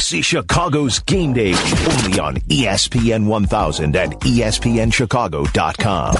This is Chicago's Game Day, only on ESPN 1000 and ESPNChicago.com.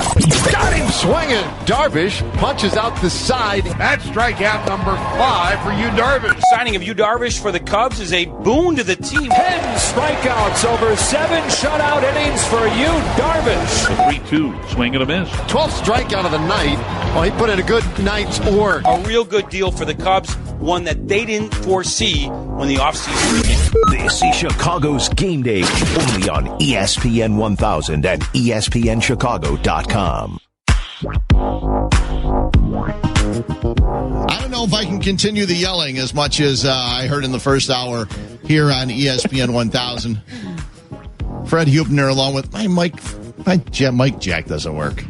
Got him swinging. Darvish punches out the side. That's strikeout number five for Yu Darvish. Signing of Yu Darvish for the Cubs is a boon to the team. Ten strikeouts over seven shutout innings for Yu Darvish. 3 2, swing and a miss. 12th strikeout of the night. Well, he put in a good night's work. A real good deal for the Cubs, one that they didn't foresee when the offseason began. This is Chicago's Game Day, only on ESPN 1000 and ESPNChicago.com. I don't know if I can continue the yelling as much as uh, I heard in the first hour here on ESPN 1000. Fred Hubner, along with my Mike, my Mike Jack doesn't work.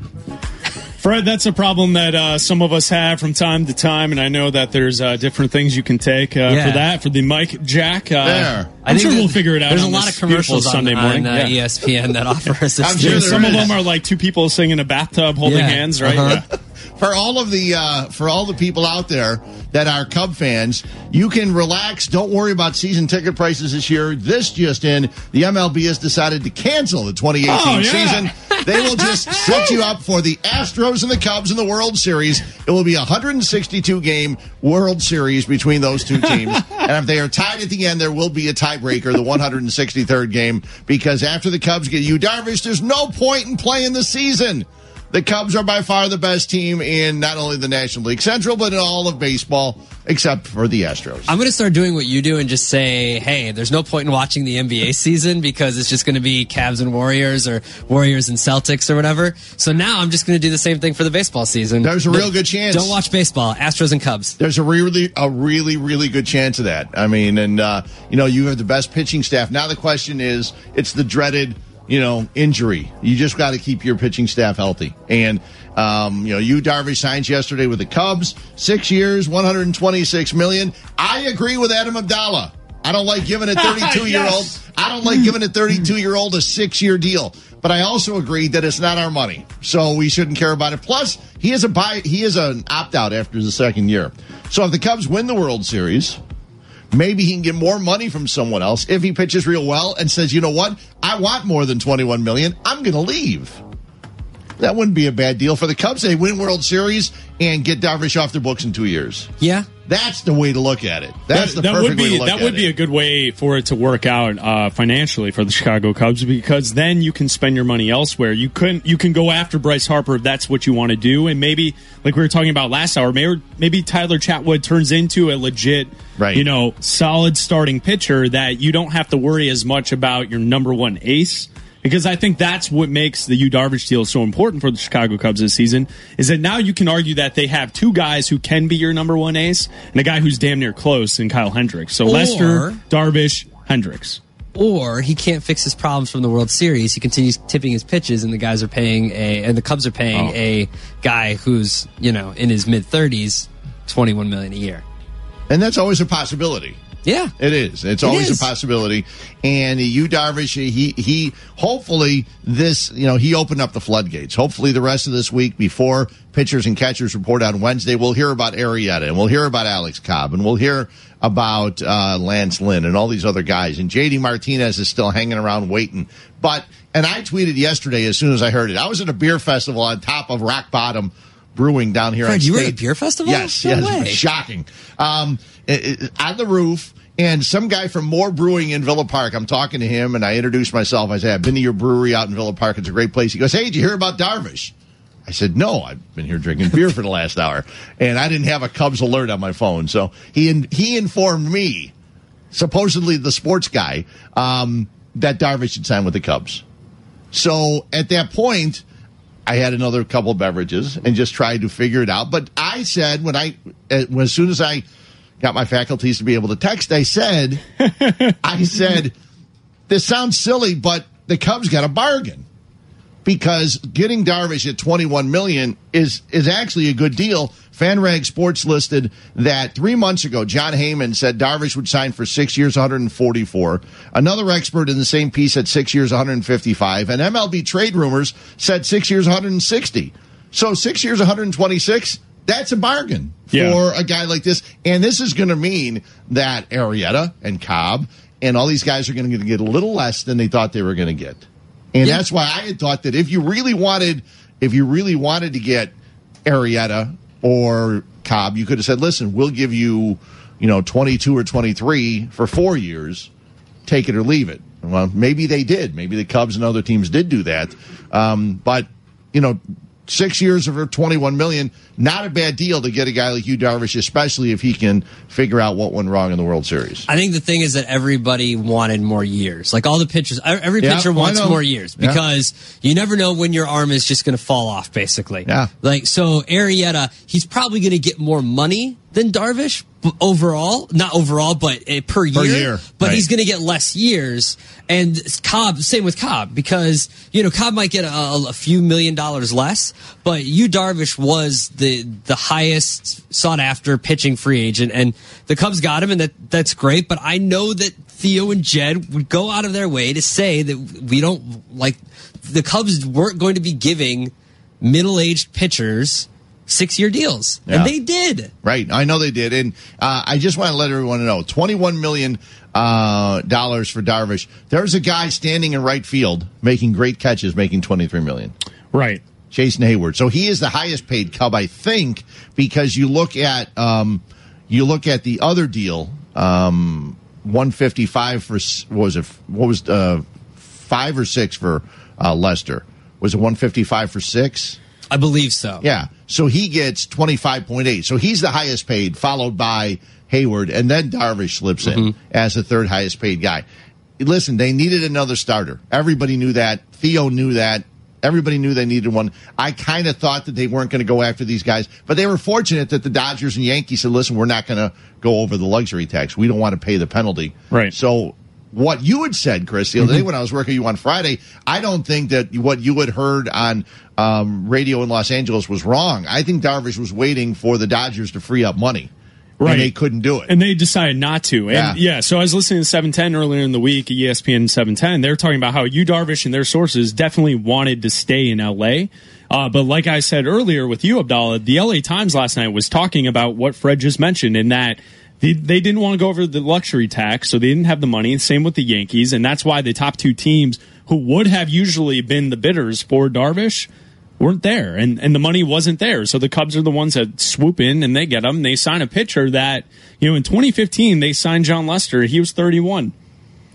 Fred, that's a problem that uh, some of us have from time to time, and I know that there's uh, different things you can take uh, Yeah. for that for the Mike Jack. Uh, There. I'm sure we'll figure it out. There's a lot this of commercials beautiful on, Sunday morning. on uh, Yeah. ESPN that offer us. I'm sure Yeah, there some of them are like two people singing in a bathtub holding Yeah. hands, right? Uh-huh. For all of the uh, for all the people out there that are Cub fans, you can relax. Don't worry about season ticket prices this year. This just in, the MLB has decided to cancel the 2018 Oh, yeah. season. They will just set you up for the Astros and the Cubs in the World Series. It will be a 162 game World Series between those two teams. and if they are tied at the end, there will be a tiebreaker, the 163rd game, because after the Cubs get Yu Darvish, there's no point in playing the season. The Cubs are by far the best team in not only the National League Central, but in all of baseball, except for the Astros. I'm going to start doing what you do and just say, hey, there's no point in watching the NBA season because it's just going to be Cavs and Warriors or Warriors and Celtics or whatever. So now I'm just going to do the same thing for the baseball season. There's a real good chance. Don't watch baseball, Astros and Cubs. There's a really, a really, really good chance of that. I mean, and uh, you know, you have the best pitching staff. Now the question is, it's the dreaded, you know, injury. You just got to keep your pitching staff healthy. And um, you know, Yu Darvish signs yesterday with the Cubs, six years, 126 million. I agree with Adam Abdallah. I don't like giving a 32 year old. Yes. I don't like giving a 32 year old a six year deal. But I also agree that it's not our money, so we shouldn't care about it. Plus, he is a buy. He is an opt out after the second year. So if the Cubs win the World Series, maybe he can get more money from someone else if he pitches real well and says, you know what, I want more than 21 million. I'm going to leave. That wouldn't be a bad deal for the Cubs. They win World Series and get Darvish off their books in two years. Yeah. That's the way to look at it. That's the that perfect would be way to look that at would it. be a good way for it to work out uh, financially for the Chicago Cubs because then you can spend your money elsewhere. You couldn't you can go after Bryce Harper if that's what you want to do, and maybe like we were talking about last hour, maybe maybe Tyler Chatwood turns into a legit, Right. you know, solid starting pitcher that you don't have to worry as much about your number one ace. Because I think that's what makes the Yu Darvish deal so important for the Chicago Cubs this season is that now you can argue that they have two guys who can be your number one ace and a guy who's damn near close in Kyle Hendricks. So Or- Lester, Darvish, Hendricks. Or he can't fix his problems from the World Series. He continues tipping his pitches, and the guys are paying a, and the Cubs are paying Oh. a guy who's you know in his mid thirties, twenty one million a year. and that's always a possibility. Yeah, It is. It's It always is. a possibility. And Yu Darvish, he he. Hopefully, this you know he opened up the floodgates. Hopefully, the rest of this week before pitchers and catchers report on Wednesday, we'll hear about Arrieta and we'll hear about Alex Cobb and we'll hear about uh, Lance Lynn and all these other guys. And JD Martinez is still hanging around waiting. But and I tweeted yesterday as soon as I heard it. I was at a beer festival on top of Rock Bottom Brewing down here. Fred, you were at a beer festival? Yes, No yes, way. shocking. Um, on the roof, and some guy from More Brewing in Villa Park. I'm talking to him, and I introduce myself. I said, "I've been to your brewery out in Villa Park. It's a great place." He goes, "Hey, did you hear about Darvish?" I said, "No, I've been here drinking beer for the last hour, and I didn't have a Cubs alert on my phone." So he he informed me, supposedly the sports guy, um, that Darvish had signed with the Cubs. So at that point, I had another couple beverages and just tried to figure it out. But I said when I, uh, as soon as I got my faculties to be able to text, I said, I said, this sounds silly, but the Cubs got a bargain because getting Darvish at 21 million is is actually a good deal. FanRag Sports listed that three months ago, Jon Heyman said Darvish would sign for six years, 144. Another expert in the same piece said six years, 155. And MLB Trade Rumors said six years, 160. So six years, 126. That's a bargain Yeah. for a guy like this. And this is going to mean that Arrieta and Cobb and all these guys are going to get a little less than they thought they were going to get. And Yeah. that's why I had thought that if you really wanted, if you really wanted to get Arrieta or Cobb, you could have said, listen, we'll give you, you know, 22 or 23 for four years. Take it or leave it. Well, maybe they did. Maybe the Cubs and other teams did do that. Um, but, you know, six years for 21 million, not a bad deal to get a guy like Yu Darvish, especially if he can figure out what went wrong in the World Series. I think the thing is that everybody wanted more years. Like all the pitchers, every Yeah, pitcher wants more years Yeah. because you never know when your arm is just going to fall off, basically. Yeah. Like, so Arrieta, he's probably going to get more money than Darvish overall. Not overall, but uh, per year. per year, But right. he's going to get less years. And Cobb, same with Cobb, because, you know, Cobb might get a, a few million dollars less, but Yu Darvish, was the, the highest sought after pitching free agent. And the Cubs got him, and that, that's great. But I know that Theo and Jed would go out of their way to say that we don't like the Cubs weren't going to be giving middle aged pitchers six year deals. Yeah. And they did. Right. I know they did. And uh, I just want to let everyone know 21 million uh, dollars for Darvish. There's a guy standing in right field making great catches, making 23 million. Right. Jason Heyward. So he is the highest paid Cub, I think, because you look at um, you look at the other deal, um, one fifty five for what was it? What was uh, five or six for uh, Lester? Was it one fifty five for six? I believe so. Yeah. So he gets 25.8. So he's the highest paid, followed by Heyward, and then Darvish slips in as the third highest paid guy. Listen, they needed another starter. Everybody knew that. Theo knew that. Everybody knew they needed one. I kind of thought that they weren't going to go after these guys, but they were fortunate that the Dodgers and Yankees said, listen, we're not going to go over the luxury tax. We don't want to pay the penalty. Right. So what you had said, Chris, the other day when I was working you on Friday, I don't think that what you had heard on um, radio in Los Angeles was wrong. I think Darvish was waiting for the Dodgers to free up money. Right. And they couldn't do it. And they decided not to. And Yeah. yeah. so I was listening to 710 earlier in the week, ESPN 710. They're talking about how Yu Darvish and their sources definitely wanted to stay in LA. Uh, but like I said earlier with you, Abdallah, the LA Times last night was talking about what Fred just mentioned in that they, they didn't want to go over the luxury tax, so they didn't have the money. Same with the Yankees. And that's why the top two teams who would have usually been the bidders for Darvish weren't there and, and the money wasn't there. So the Cubs are the ones that swoop in and they get him. They sign a pitcher that, you know, in 2015, they signed Jon Lester. He was 31.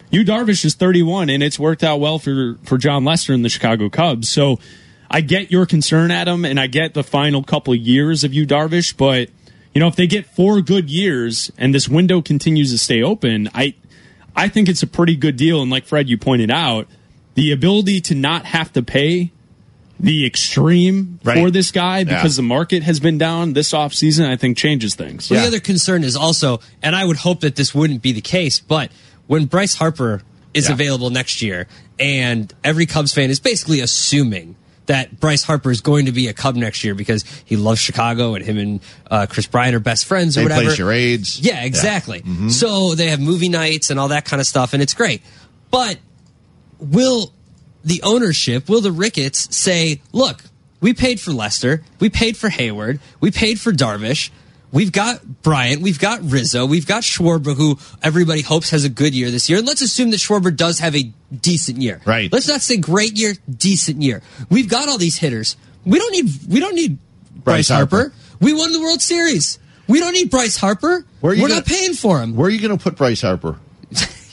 Yu Darvish is 31 and it's worked out well for, for Jon Lester and the Chicago Cubs. So I get your concern, Adam, and I get the final couple of years of Yu Darvish, but you know, if they get four good years and this window continues to stay open, I, I think it's a pretty good deal. And like Fred, you pointed out, the ability to not have to pay the extreme Right. for this guy because Yeah. the market has been down this offseason, I think changes things. Well, Yeah. the other concern is also, and I would hope that this wouldn't be the case, but when Bryce Harper is Yeah. available next year, and every Cubs fan is basically assuming that Bryce Harper is going to be a Cub next year because he loves Chicago and him and uh, Kris Bryant are best friends or they whatever. play charades. Yeah, exactly. So they have movie nights and all that kind of stuff, and it's great. But will the ownership, will the Ricketts say, look, we paid for Lester, we paid for Heyward, we paid for Darvish, we've got Bryant, we've got Rizzo, we've got Schwarber, who everybody hopes has a good year this year. And let's assume that Schwarber does have a decent year. Right. Let's not say great year, decent year. We've got all these hitters. We don't need we don't need Bryce, Bryce Harper. Harper. We won the World Series. We don't need Bryce Harper. Where are you We're gonna- not paying for him. Where are you going to put Bryce Harper?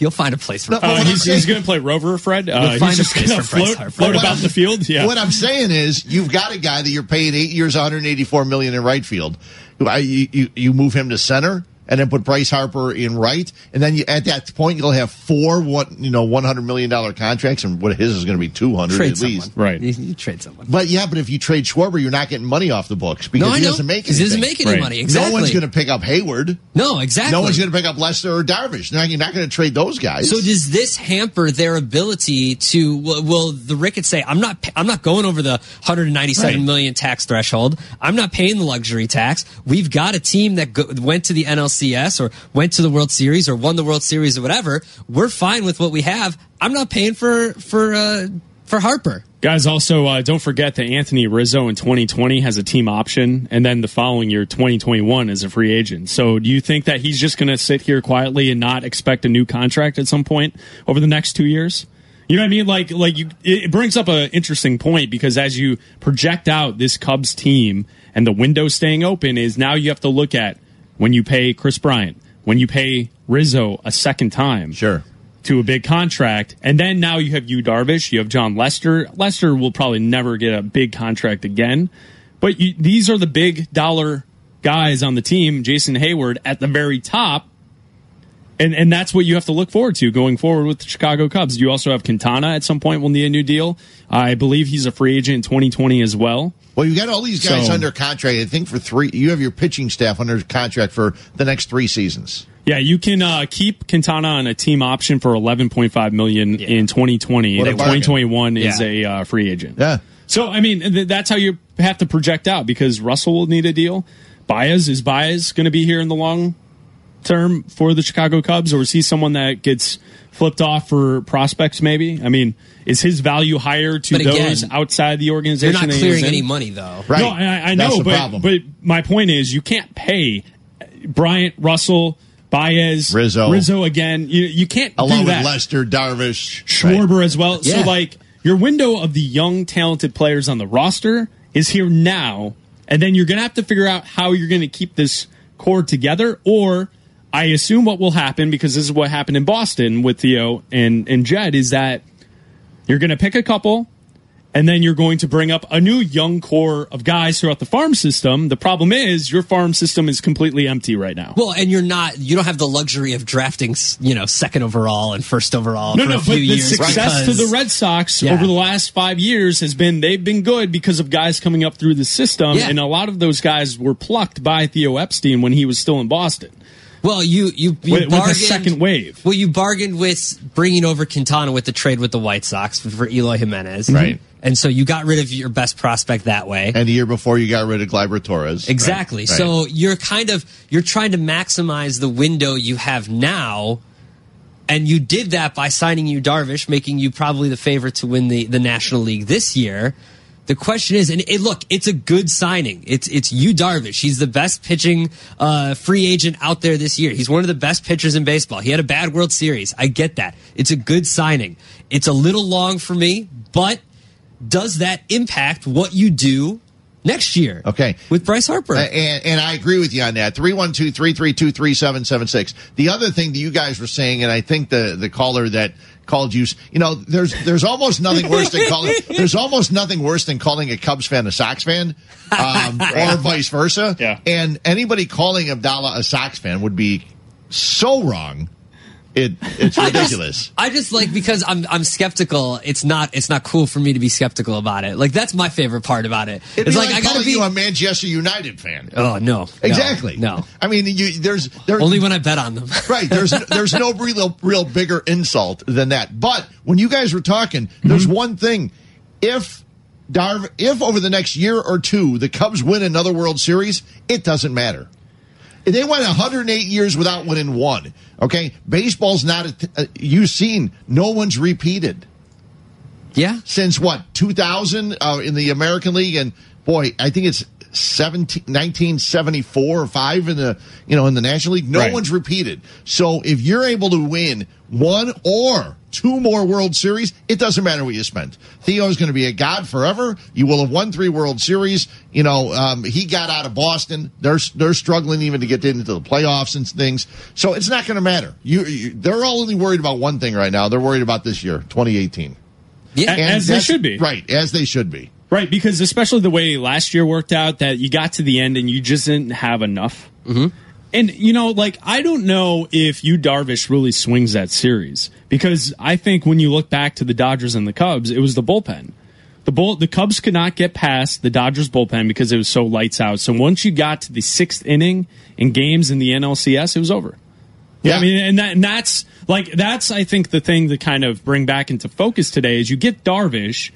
You'll find a place for No, him. Uh, what he's saying- he's going to play Rover, Fred. Uh, We'll find he's a just place going to for Bryce float, Harper. float What about I'm- the field. Yeah. What I'm saying is, you've got a guy that you're paying eight years, 184 million in right field. I- You, you, you move him to center, and then put Bryce Harper in right, and then you, at that point you'll have four what you know 100 million dollar contracts, and what his is going to be 200 trade at least. someone. Right. You, you trade someone. But yeah, but if you trade Schwarber, you're not getting money off the books because No, he doesn't make 'Cause anything. He doesn't make any Right. money. Exactly. No one's going to pick up Heyward. No, exactly. No one's going to pick up Lester or Darvish. No, you're not going to trade those guys. So does this hamper their ability to? Will, will the Ricketts say, "I'm not, I'm not going over the 197 Right. million tax threshold. I'm not paying the luxury tax. We've got a team that go, went to the NLCS or went to the World Series or won the World Series or whatever. We're fine with what we have. I'm not paying for for uh, for Harper. Guys, also uh, don't forget that Anthony Rizzo in 2020 has a team option, and then the following year, 2021, is a free agent. So, do you think that he's just going to sit here quietly and not expect a new contract at some point over the next two years? You know what I mean? Like, like you, it brings up an interesting point because as you project out this Cubs team and the window staying open, is now you have to look at when you pay Kris Bryant, when you pay Rizzo a second time, Sure. to a big contract. And then now you have Yu Darvish, you have Jon Lester. Lester will probably never get a big contract again. But you, these are the big dollar guys on the team, Jason Heyward at the very top. And and that's what you have to look forward to going forward with the Chicago Cubs. You also have Quintana at some point will need a new deal. I believe he's a free agent in 2020 as well. Well, you got all these guys So- under contract. I think for three, you have your pitching staff under contract for the next three seasons. Yeah, you can uh, keep Quintana on a team option for 11.5 million in twenty twenty, and twenty twenty one is a uh, free agent. Yeah. So I mean, th- that's how you have to project out because Russell will need a deal. Baez is Baez going to be here in the long term for the Chicago Cubs, or is he someone that gets flipped off for prospects? Maybe. I mean, is his value higher to again, those outside the organization? You're organization? not than clearing any money though. Right. No, I, I That's know, the but problem. but my point is, you can't pay Bryant, Russell, Baez, Rizzo. Rizzo again. You you can't Along do with. Lester, Darvish, Schwarber as well. Yeah. So like your window of the young talented players on the roster is here now, and then you're gonna have to figure out how you're gonna keep this core together. Or I assume what will happen because this is what happened in Boston with Theo and and Jed is that you're gonna pick a couple. And then you're going to bring up a new young core of guys throughout the farm system. The problem is your farm system is completely empty right now. Well, and you're not. You don't have the luxury of drafting, you know, second overall and first overall No, for no, a but few the years. success to the Red Sox Yeah. over the last five years has been they've been good because of guys coming up through the system, Yeah. and a lot of those guys were plucked by Theo Epstein when he was still in Boston. Well, you you, you With- with the bargained, second wave. Well, you bargained with bringing over Quintana with the trade with the White Sox for, for Eloy Jimenez, Right. Mm-hmm. And so you got rid of your best prospect that way. and the year before you got rid of Gleyber Torres. Exactly. Right, right. So you're kind of you're trying to maximize the window you have now, and you did that by signing Yu Darvish, making you probably the favorite to win the the National League this year. The question is, and it, look, it's a good signing. It's it's Yu Darvish. He's the best pitching uh, free agent out there this year. He's one of the best pitchers in baseball. He had a bad World Series. I get that. It's a good signing. It's a little long for me, but does that impact what you do next year? Okay. with Bryce Harper. Uh, and, and I agree with you on that. 312 332 3776. The other thing that you guys were saying, and I think the, the caller that called you, you know, there's there's almost nothing worse than calling there's almost nothing worse than calling a Cubs fan a Sox fan, um, or vice versa. Yeah. And anybody calling Abdallah a Sox fan would be so wrong. It it's ridiculous. I just like because I'm I'm skeptical. It's not it's not cool for me to be skeptical about it. Like that's my favorite part about it. It'd it's like, like, I gotta be. you a Manchester United fan. oh no, no, Exactly. No, I mean, you, there's there's only when I bet on them. Right. There's there's no real real bigger insult than that. But when you guys were talking, there's Mm-hmm. one thing. If Darv, if over the next year or two the Cubs win another World Series, it doesn't matter. They went 108 years without winning one. Okay, baseball's not. A, uh, you've seen no one's repeated yeah, since what 2000 uh, in the American League, and boy, I think it's 17, 1974 or five in the you know in the National League. No Right. one's repeated. So if you're able to win one or two more World Series, it doesn't matter what you spent. Theo's going to be a god forever. You will have won three World Series. You know um, he got out of Boston. They're they're struggling even to get into the playoffs and things. So it's not going to matter. You, you they're all only worried about one thing right now. They're worried about this year, 2018. yeah. A- As they should be. Right, as they should be. Right, because especially the way last year worked out, that you got to the end and you just didn't have enough. Mm-hmm. And you know, like I don't know if Yu Darvish really swings that series because I think when you look back to the Dodgers and the Cubs, it was the bullpen. The bull, the Cubs could not get past the Dodgers bullpen because it was so lights out. So once you got to the sixth inning in games in the NLCS, it was over. Yeah, Yeah. I mean, and that and that's like that's I think the thing to kind of bring back into focus today is you get Darvish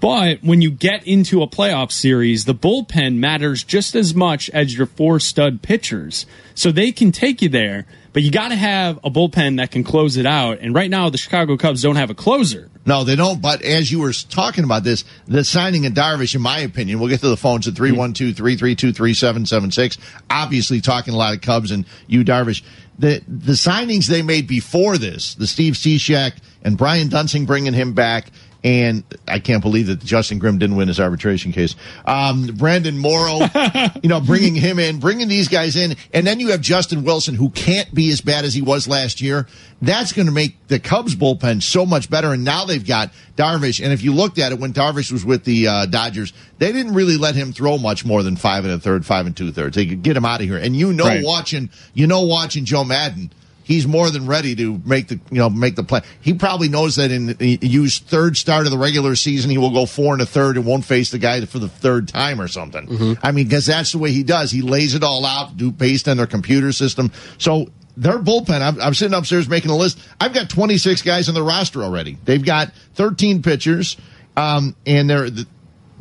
But when you get into a playoff series, the bullpen matters just as much as your four stud pitchers. So they can take you there, but you got to have a bullpen that can close it out. And right now, the Chicago Cubs don't have a closer. No, they don't. But as you were talking about this, the signing of Darvish, in my opinion, we'll get to the phones at 312 332 3776. Obviously, talking a lot of Cubs and Yu Darvish. The, the signings they made before this, the Steve Cishek and Brian Duensing bringing him back, and I can't believe that Justin Grimm didn't win his arbitration case. Um, Brandon Morrow, you know, bringing him in, bringing these guys in, and then you have Justin Wilson, who can't be as bad as he was last year. That's going to make the Cubs bullpen so much better. And now they've got Darvish. And if you looked at it when Darvish was with the uh, Dodgers, they didn't really let him throw much more than five and a third, five and two thirds. They could get him out of here. And you know, Right. watching, you know, watching Joe Maddon he's more than ready to make the you know make the play. He probably knows that in Yu's third start of the regular season, he will go four and a third and won't face the guy for the third time or something. I mean, because that's the way he does. He lays it all out, do based on their computer system. So. Their bullpen, I'm, I'm sitting upstairs making a list. I've got 26 guys on the roster already. They've got 13 pitchers, um, and they're, the,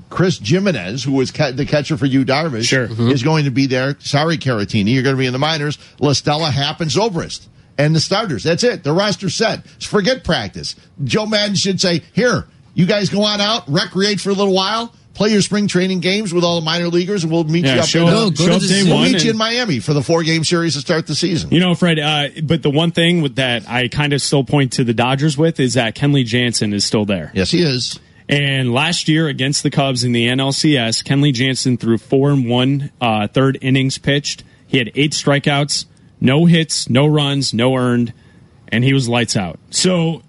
Chris Gimenez, who was ca- the catcher for you, Darvish, Sure. is going to be there. Sorry, Caratini, you're going to be in the minors. La Stella, happens Zobrist. And the starters. That's it. The roster's set. Forget practice. Joe Maddon should say, here, you guys go on out, recreate for a little while, play your spring training games with all the minor leaguers, and we'll meet Yeah, you up show, in, No, show to up day. We'll one. meet you in Miami for the four game series to start the season. You know, Fred, uh, but the one thing with that I kind of still point to the Dodgers with is that Kenley Jansen is still there. yes, he is. And last year against the Cubs in the NLCS, Kenley Jansen threw four and one uh, third innings pitched. He had eight strikeouts, no hits, no runs, no earned, and he was lights out. So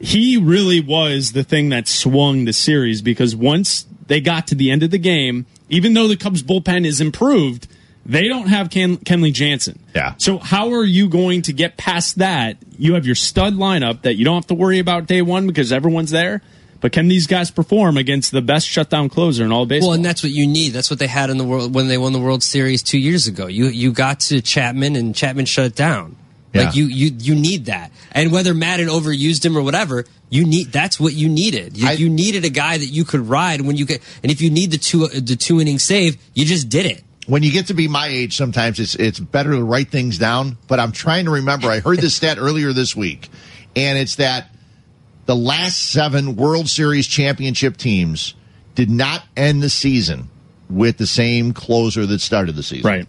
he really was the thing that swung the series because once they got to the end of the game, even though the Cubs bullpen is improved, they don't have Ken- Kenley Jansen. Yeah. So how are you going to get past that? You have your stud lineup that you don't have to worry about day one because everyone's there. But can these guys perform against the best shutdown closer in all of baseball? Well, and that's what you need. That's what they had in the world when they won the World Series two years ago. You you got to Chapman and Chapman shut it down. Yeah. Like you you you need that. And whether Maddon overused him or whatever, you need that's what you needed. You, I- you needed a guy that you could ride when you get. And if you need the two the two inning save, you just did it. when you get to be my age, sometimes it's it's better to write things down. But I'm trying to remember. I heard this stat earlier this week, and it's that the last seven World Series championship teams did not end the season with the same closer that started the season. right.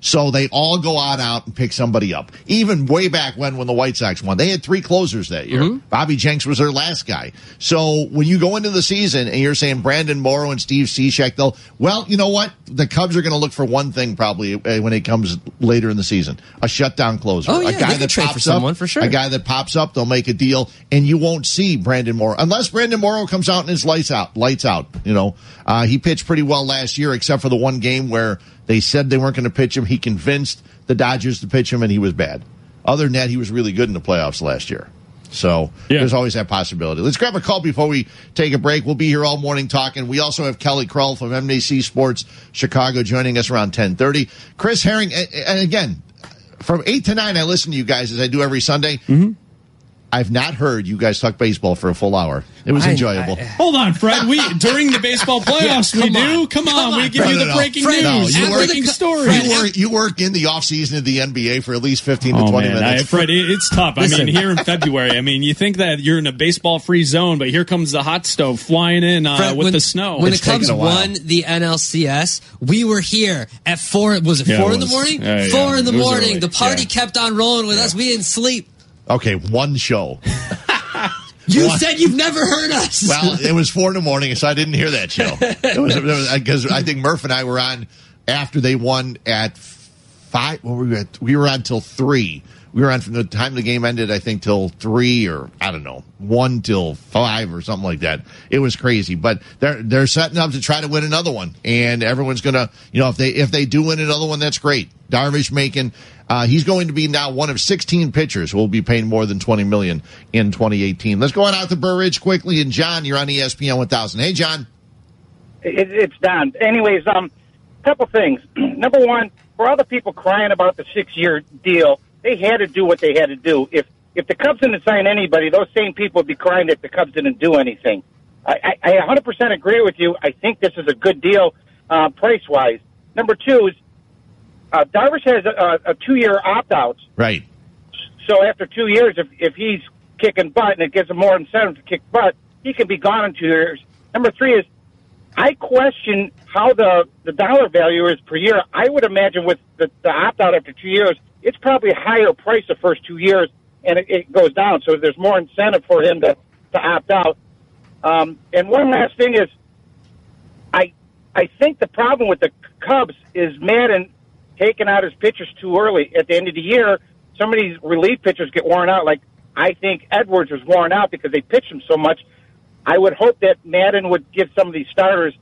So they all go on out and pick somebody up. Even way back when, when the White Sox won, they had three closers that year. Bobby Jenks was their last guy. So when you go into the season and you're saying Brandon Morrow and Steve Cishek, they'll, well, you know what? The Cubs are going to look for one thing probably uh, when it comes later in the season: a shutdown closer, Oh, yeah, a guy that trade for pops someone, up, for sure. a guy that pops up. They'll make a deal, and you won't see Brandon Morrow unless Brandon Morrow comes out and his lights out. Lights out. You know, uh, he pitched pretty well last year, except for the one game where they said they weren't going to pitch him. He convinced the Dodgers to pitch him, and he was bad. Other than that, he was really good in the playoffs last year. So Yeah. there's always that possibility. Let's grab a call before we take a break. We'll be here all morning talking. We also have Kelly Crull from NBC Sports Chicago joining us around 1030. Chris Herring, and and again, from 8 to 9, I listen to you guys as I do every Sunday. Mm-hmm. I've not heard you guys talk baseball for a full hour. It was I- enjoyable. I- Hold on, Fred. We during the baseball playoffs, we come do. Come, Come on, on, we give Fred. you No, the no, breaking Fred, news, you the were- breaking story. you work you work in the off season of the NBA for at least 15 to Oh 20 man, I, minutes. Fred, it- it's tough. I mean, here in February, I mean, you think that you're in a baseball-free zone, but here comes the hot stove flying in uh, Fred, with when, the snow. When It's the Cubs taken a while. won the NLCS, we were here at four. Was it Yeah, four it in the was. morning? Yeah, yeah. four in the morning. early. The party Yeah. kept on rolling with us. We didn't sleep. Okay, one show. You What? said you've never heard us. Well, it was four in the morning, so I didn't hear that show. It was because I think Murph and I were on after they won at five. What were we at? We were on till three. We were on from the time the game ended, I think, till three or I don't know, one till five or something like that. It was crazy, but they're they're setting up to try to win another one, and everyone's gonna, you know, if they if they do win another one, that's great. Darvish making. Uh, he's going to be now one of 16 pitchers who will be paying more than 20 million in 2018. Let's go on out to Burr Ridge quickly. And John, you're on ESPN 1000. Hey, John. It, it's done. Anyways, um, couple things. Number one, for all the people crying about the six-year deal, they had to do what they had to do. If if the Cubs didn't sign anybody, those same people would be crying that the Cubs didn't do anything. I, I, I 100% agree with you. I think this is a good deal uh, price wise. Number two is uh, Darvish has a, a two year opt out. Right. So after two years, if, if he's kicking butt and it gives him more incentive to kick butt, he can be gone in two years. Number three is I question how the, the dollar value is per year. I would imagine with the, the opt out after two years, it's probably a higher price the first two years and it, it goes down. So there's more incentive for him to, to opt out. Um, and one last thing is, I I think the problem with the Cubs is Maddon taking out his pitchers too early. At the end of the year, some of these relief pitchers get worn out. Like I think Edwards was worn out because they pitched him so much. I would hope that Maddon would give some of these starters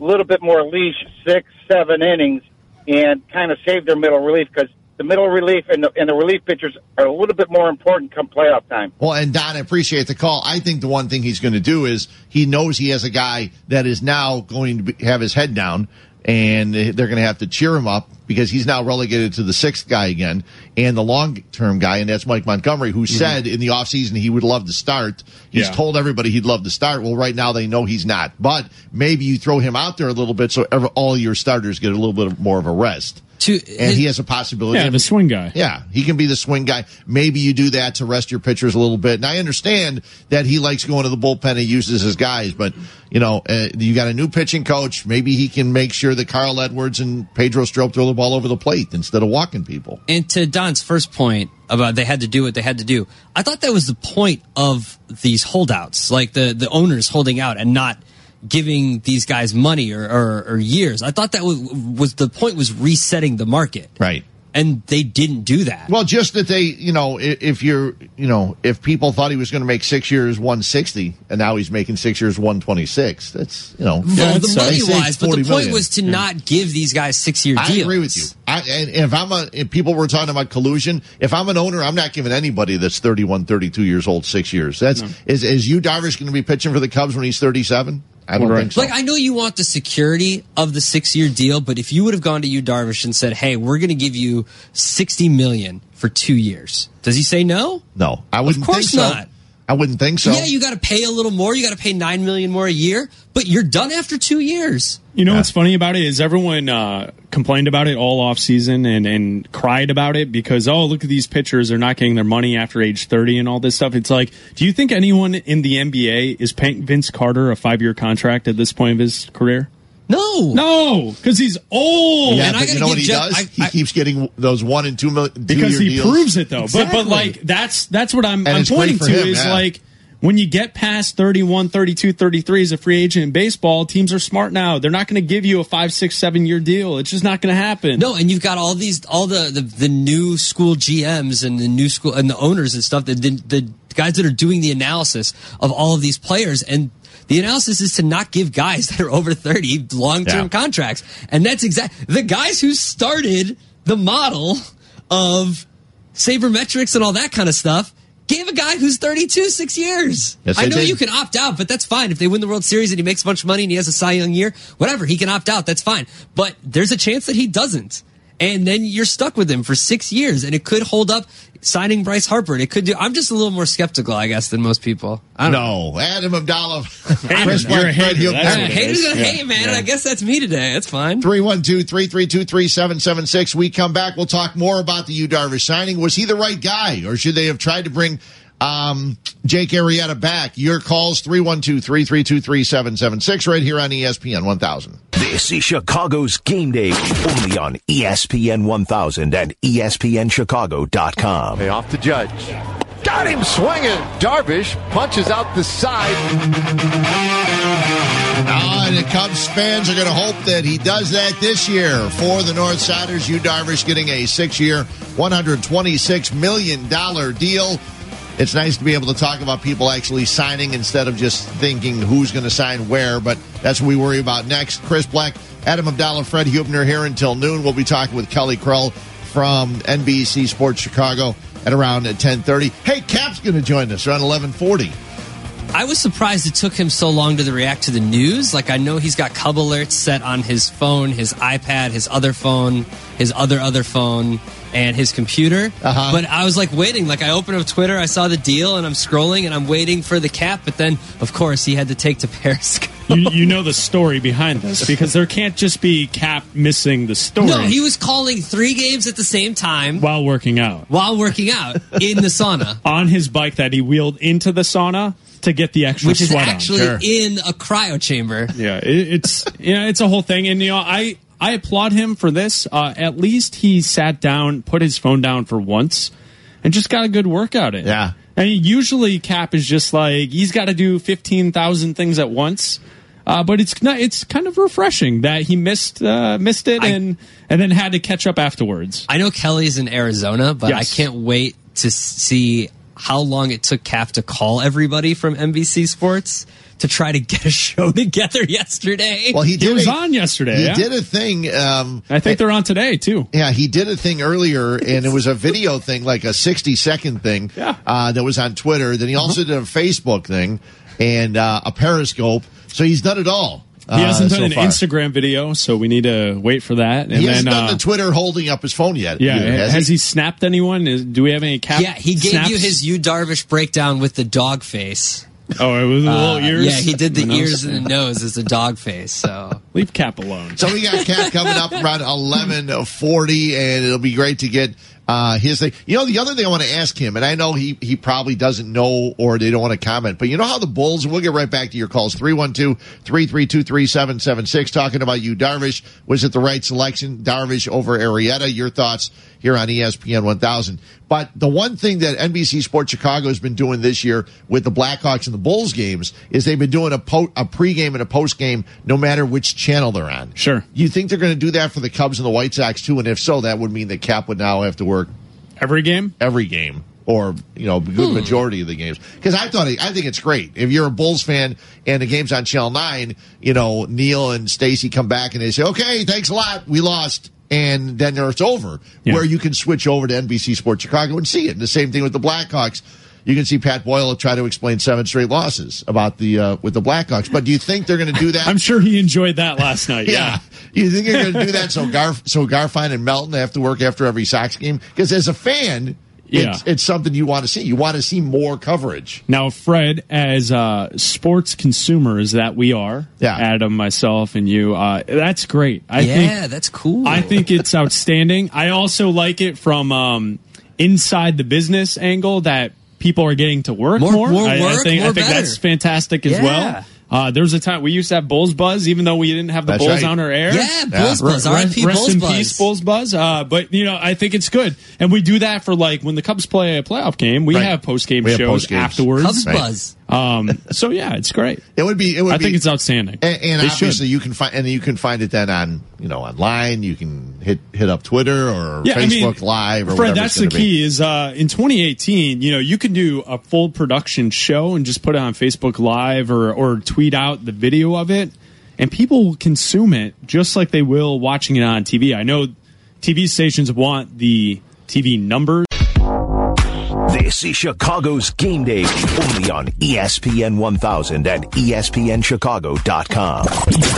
a little bit more leash, six, seven innings, and kind of save their middle relief because the middle relief and the, and the relief pitchers are a little bit more important come playoff time. Well, and Don, I appreciate the call. I think the one thing he's going to do is he knows he has a guy that is now going to be, have his head down and they're going to have to cheer him up because he's now relegated to the sixth guy again and the long term guy, and that's Mike Montgomery, who mm-hmm. said in the offseason he would love to start. He's yeah. told everybody he'd love to start. Well, right now they know he's not, but maybe you throw him out there a little bit so all your starters get a little bit more of a rest to, and he has a possibility. Yeah, the swing guy. Yeah, he can be the swing guy. Maybe you do that to rest your pitchers a little bit. And I understand that he likes going to the bullpen and uses his guys, but you know, uh, you got a new pitching coach. Maybe he can make sure that Carl Edwards and Pedro Strop throw the ball over the plate instead of walking people. And to Don's first point about they had to do what they had to do, I thought that was the point of these holdouts, like the the owners holding out and not giving these guys money or, or, or years. I thought that was, was the point was resetting the market. Right and they didn't do that. Well, just that they, you know, if you're, you know, if people thought he was going to make six years 160 and now he's making six years 126, that's, you know, well, the money wise, but the point million. was to yeah. not give these guys six year deals. I agree with you. I, and if I'm a, if people were talking about collusion, if I'm an owner, I'm not giving anybody that's 31, 32 years old six years. That's, no. is, is Yu Darvish going to be pitching for the Cubs when he's 37? I don't think so. Like I know you want the security of the six year deal, but if you would have gone to Yu Darvish and said, "Hey, we're going to give you sixty million for two years," does he say no? No, I wouldn't. Of course so. not. I wouldn't think so. Yeah, you got to pay a little more. You got to pay nine million more a year, but you're done after two years. You know yeah. what's funny about it is everyone uh, complained about it all off season and and cried about it because oh look at these pitchers they're not getting their money after age thirty and all this stuff. It's like, do you think anyone in the NBA is paying Vince Carter a five year contract at this point of his career? No, no, because he's old. Yeah, and I you know what he Jeff, does? I, he keeps getting those one and two million two because he deals. proves it though. Exactly. But but like that's that's what I'm, I'm pointing to him, is yeah. like when you get past 31, 32, 33 as a free agent in baseball, teams are smart now. They're not going to give you a five, six, seven year deal. It's just not going to happen. No, and you've got all these, all the, the, the new school GMs and the new school and the owners and stuff, the, the, the guys that are doing the analysis of all of these players. And the analysis is to not give guys that are over 30 long term yeah. contracts. And that's exact the guys who started the model of sabermetrics and all that kind of stuff gave a guy who's 32 six years. Yes, I know did. you can opt out, but that's fine. If they win the World Series and he makes a bunch of money and he has a Cy Young year, whatever, he can opt out. That's fine. But there's a chance that he doesn't. And then you're stuck with him for six years and it could hold up signing Bryce Harper. And It could do. I'm just a little more skeptical, I guess, than most people. I no, know. Adam Abdallah. Chris You're a hater. Haters gonna yeah. hate, man. Yeah. I guess that's me today. That's fine. 312-332-3776. We come back. We'll talk more about the Yu Darvish signing. Was he the right guy or should they have tried to bring um, Jake Arrieta back. Your calls 312-332-3776 right here on ESPN 1000. This is Chicago's game day only on ESPN 1000 and ESPNChicago.com. Hey, off the Judge. Got him swinging. Darvish punches out the side. Ah, and the Cubs fans are going to hope that he does that this year. For the Northsiders, Yu Darvish getting a six-year, $126 million deal it's nice to be able to talk about people actually signing instead of just thinking who's going to sign where. But that's what we worry about next. Chris Black, Adam Abdallah, Fred Hubner here until noon. We'll be talking with Kelly Crull from NBC Sports Chicago at around 10:30. Hey, Cap's going to join us around 11:40. I was surprised it took him so long to react to the news. Like I know he's got Cub alerts set on his phone, his iPad, his other phone, his other other phone, and his computer. Uh-huh. But I was like waiting. Like I opened up Twitter, I saw the deal, and I'm scrolling, and I'm waiting for the cap. But then, of course, he had to take to Periscope. you, you know the story behind this because there can't just be Cap missing the story No, he was calling three games at the same time while working out while working out in the sauna, on his bike that he wheeled into the sauna to get the extra which is sweat on. actually in a cryo chamber. Yeah, it, it's yeah, it's a whole thing, and you know, I I applaud him for this. Uh, at least he sat down, put his phone down for once, and just got a good workout in. Yeah. And usually Cap is just like he's got to do fifteen thousand things at once. Uh, but it's not. It's kind of refreshing that he missed uh, missed it I- and and then had to catch up afterwards. I know Kelly's in Arizona, but Yes. I can't wait to see how long it took Cap to call everybody from NBC Sports to try to get a show together yesterday. Well, he He was a, on yesterday. He yeah? did a thing. Um, I think they're on today too. Yeah, he did a thing earlier, and it was a video thing, like a 60 second thing Yeah. uh, that was on Twitter. Then he also did a Facebook thing and uh, a Periscope. So he's done it all. He hasn't uh, done so an far. Instagram video, so we need to wait for that. And He hasn't done uh, the Twitter holding up his phone yet. Yeah, either, has, he? snapped anyone? Is, do we have any cap? yeah, he gave snaps? you his Yu Darvish breakdown with the dog face. Oh, it was the little Uh, ears. Yeah, he did the The nose? ears and the nose as a dog face. So Leave Cap alone. So we got Cap coming up around eleven forty, and it'll be great to get uh, his thing. You know, the other thing I want to ask him, and I know he he probably doesn't know or they don't want to comment, but you know how the Bulls. We'll get right back to your calls 312-332-3776, Talking about Yu Darvish. Was it the right selection, Darvish over Arrieta? Your thoughts here on ESPN 1000. But the one thing that NBC Sports Chicago has been doing this year with the Blackhawks and the Bulls games is they've been doing a, po- a pregame and a postgame no matter which channel they're on. Sure. You think they're going to do that for the Cubs and the White Sox too? And if so, that would mean that Cap would now have to work Every game? every game or you know a good Hmm. majority of the games. Because I thought I think it's great if you're a Bulls fan and the game's on Channel Nine. You know Neil and Stacy come back and they say, "Okay, thanks a lot, we lost." And then it's over. Yeah. Where you can switch over to NBC Sports Chicago and see it. And the same thing with the Blackhawks. You can see Pat Boyle try to explain seven straight losses about the uh, with the Blackhawks. But do you think they're going to do that? I'm sure he enjoyed that last night. Yeah. You think you're going to do that so Gar so Garfien and Melton have to work after every Sox game? Because as a fan, Yeah. it's, it's something you want to see. You want to see more coverage. Now, Fred, as uh, sports consumers that we are, Yeah. Adam, myself, and you, uh, that's great. I yeah, think that's cool. I think it's outstanding. I also like it from um, inside the business angle that people are getting to work More- more. more I, I work, think, I think that's fantastic as Yeah. well. Uh, there was a time we used to have Bulls Buzz, even though we didn't have the That's Bulls right. on our air. yeah, Bulls Yeah. Buzz, Re- R.I.P. Rest Bulls in Buzz. peace, Bulls Buzz. Uh, but you know, I think it's good, and we do that for like when the Cubs play a playoff game. We Right. have post game shows post-games. afterwards. Cubs Right. Buzz. Um, so yeah, it's great. It would be. It would I be. think it's outstanding. and, and obviously should. you can find and you can find it then on you know online. You can hit hit up Twitter or Yeah, I mean, Facebook Live or Fred, whatever. that's the be. key. Is uh, in 2018, you know, you can do a full production show and just put it on Facebook Live or or tweet out the video of it, and people will consume it just like they will watching it on TV. I know TV stations want the TV numbers. This is Chicago's Game Day, only on ESPN 1000 and ESPNChicago.com.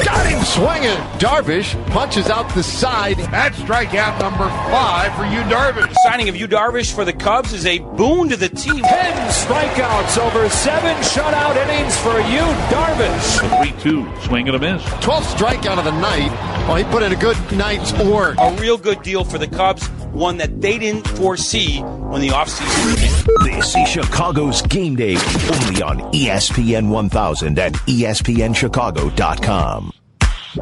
Got him swinging. Darvish punches out the side. That's strikeout number five for Yu Darvish. Signing of Yu Darvish for the Cubs is a boon to the team. Ten strikeouts over seven shutout innings for Yu Darvish. 3 2. Swing and a miss. 12th strikeout of the night. Well, he put in a good night's work. A real good deal for the Cubs, one that they didn't foresee when the offseason began. This is Chicago's Game Day, only on ESPN 1000 and ESPNChicago.com.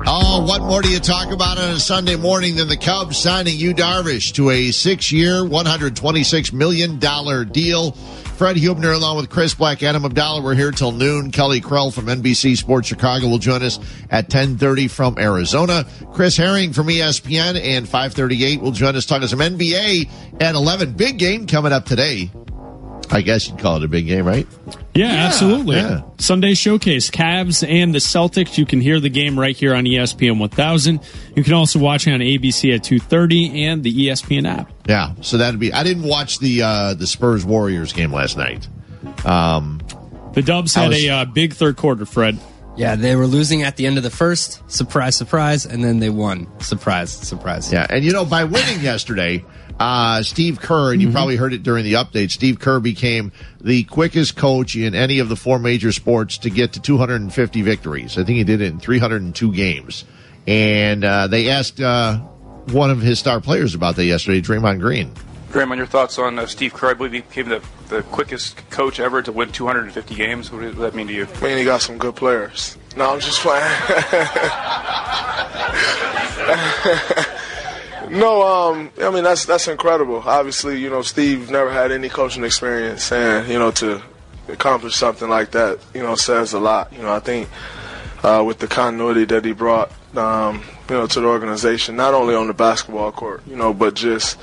Oh, what more do you talk about on a Sunday morning than the Cubs signing Yu Darvish to a six-year, $126 million deal? Fred Hubner along with Chris Black, Adam Abdallah. We're here till noon. Kelly Crull from NBC Sports Chicago will join us at 1030 from Arizona. Chris Herring from ESPN and 538 will join us talking some NBA at 11. Big game coming up today. I guess you'd call it a big game, right? Yeah, absolutely. yeah. Sunday showcase, Cavs and the Celtics. You can hear the game right here on ESPN 1000. You can also watch it on ABC at 2:30 and the ESPN app. Yeah, so that'd be. I didn't watch the uh, the Spurs Warriors game last night. Um, The Dubs had was- a uh, big third quarter, Fred. Yeah, they were losing at the end of the first. Surprise, surprise, and then they won. Surprise, surprise. Yeah, and you know, by winning yesterday, uh, Steve Kerr, and you probably heard it during the update, Steve Kerr became the quickest coach in any of the four major sports to get to 250 victories. I think he did it in 302 games. And uh, they asked uh, one of his star players about that yesterday, Draymond Green. Draymond, your thoughts on uh, Steve Kerr? I believe he became the, the quickest coach ever to win 250 games. What does that mean to you? I mean, he got some good players. No, I'm just playing. no, um, I mean that's that's incredible. Obviously, you know, Steve never had any coaching experience, and you know, to accomplish something like that, you know, says a lot. You know, I think uh, with the continuity that he brought, um, you know, to the organization, not only on the basketball court, you know, but just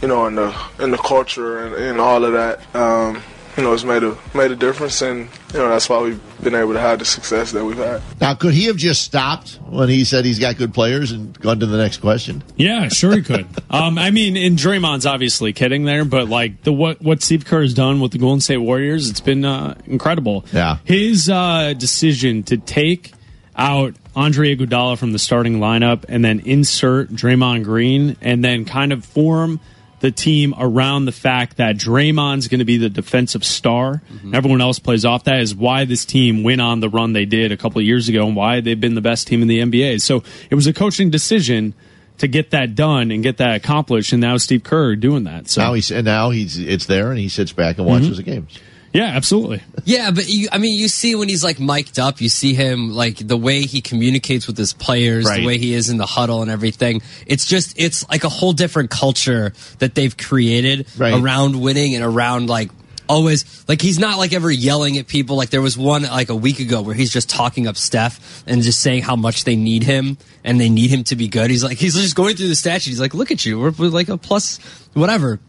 you know, in the in the culture and, and all of that. Um, you know, it's made a made a difference, and you know that's why we've been able to have the success that we've had. Now, could he have just stopped when he said he's got good players and gone to the next question? Yeah, sure he could. um, I mean, and Draymond's obviously kidding there, but like the what what Steve Kerr has done with the Golden State Warriors, it's been uh, incredible. Yeah. his uh, decision to take out Andre Iguodala from the starting lineup and then insert Draymond Green and then kind of form the team around the fact that Draymond's going to be the defensive star. Mm-hmm. Everyone else plays off that is why this team went on the run they did a couple of years ago and why they've been the best team in the NBA. So it was a coaching decision to get that done and get that accomplished. And now Steve Kerr doing that. So Now he's and now he's it's there and he sits back and watches mm-hmm. the games. Yeah, absolutely. Yeah, but you, I mean, you see when he's like mic'd up, you see him like the way he communicates with his players, Right. the way he is in the huddle and everything. It's just, it's like a whole different culture that they've created Right. around winning and around like always, like he's not like ever yelling at people. Like there was one like a week ago where he's just talking up Steph and just saying how much they need him and they need him to be good. He's like, he's just going through the stat sheet. He's like, look at you. We're, we're like a plus whatever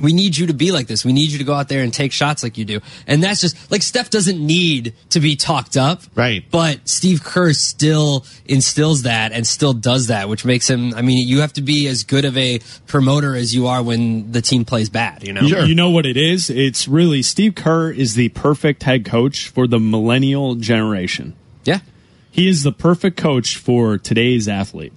we need you to be like this. We need you to go out there and take shots like you do. And that's just like Steph doesn't need to be talked up. Right. But Steve Kerr still instills that and still does that, which makes him, I mean, you have to be as good of a promoter as you are when the team plays bad, you know? You, you know what it is? It's really Steve Kerr is the perfect head coach for the millennial generation. Yeah. He is the perfect coach for today's athlete.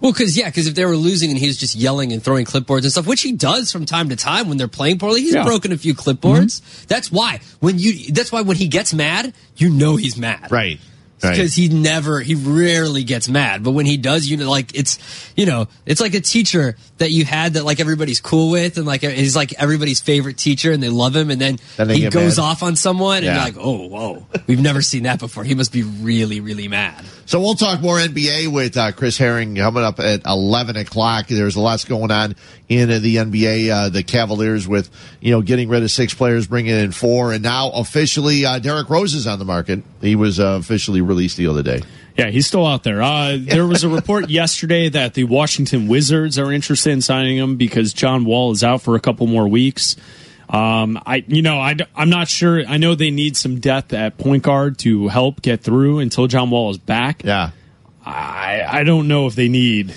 Well, because yeah, because if they were losing and he was just yelling and throwing clipboards and stuff, which he does from time to time when they're playing poorly, he's Yeah. broken a few clipboards. Mm-hmm. That's why when you, that's why when he gets mad, you know he's mad, Right. Right. Because he never, he rarely gets mad, but when he does, you know, like it's, you know, it's like a teacher that you had that like everybody's cool with, and like he's like everybody's favorite teacher, and they love him, and then, Then he goes mad. off on someone, Yeah. and you're like, oh, whoa, we've never seen that before. He must be really, really mad. So we'll talk more NBA with uh, Chris Herring coming up at 11 o'clock. There's lots going on in the NBA. Uh, the Cavaliers with, you know, getting rid of six players, bringing in four. And now officially, uh, Derrick Rose is on the market. He was uh, officially released the other day. Yeah, he's still out there. Uh, there was a report yesterday that the Washington Wizards are interested in signing him because John Wall is out for a couple more weeks. Um, I, you know, I, am not sure. I know they need some depth at point guard to help get through until John Wall is back. Yeah. I, I don't know if they need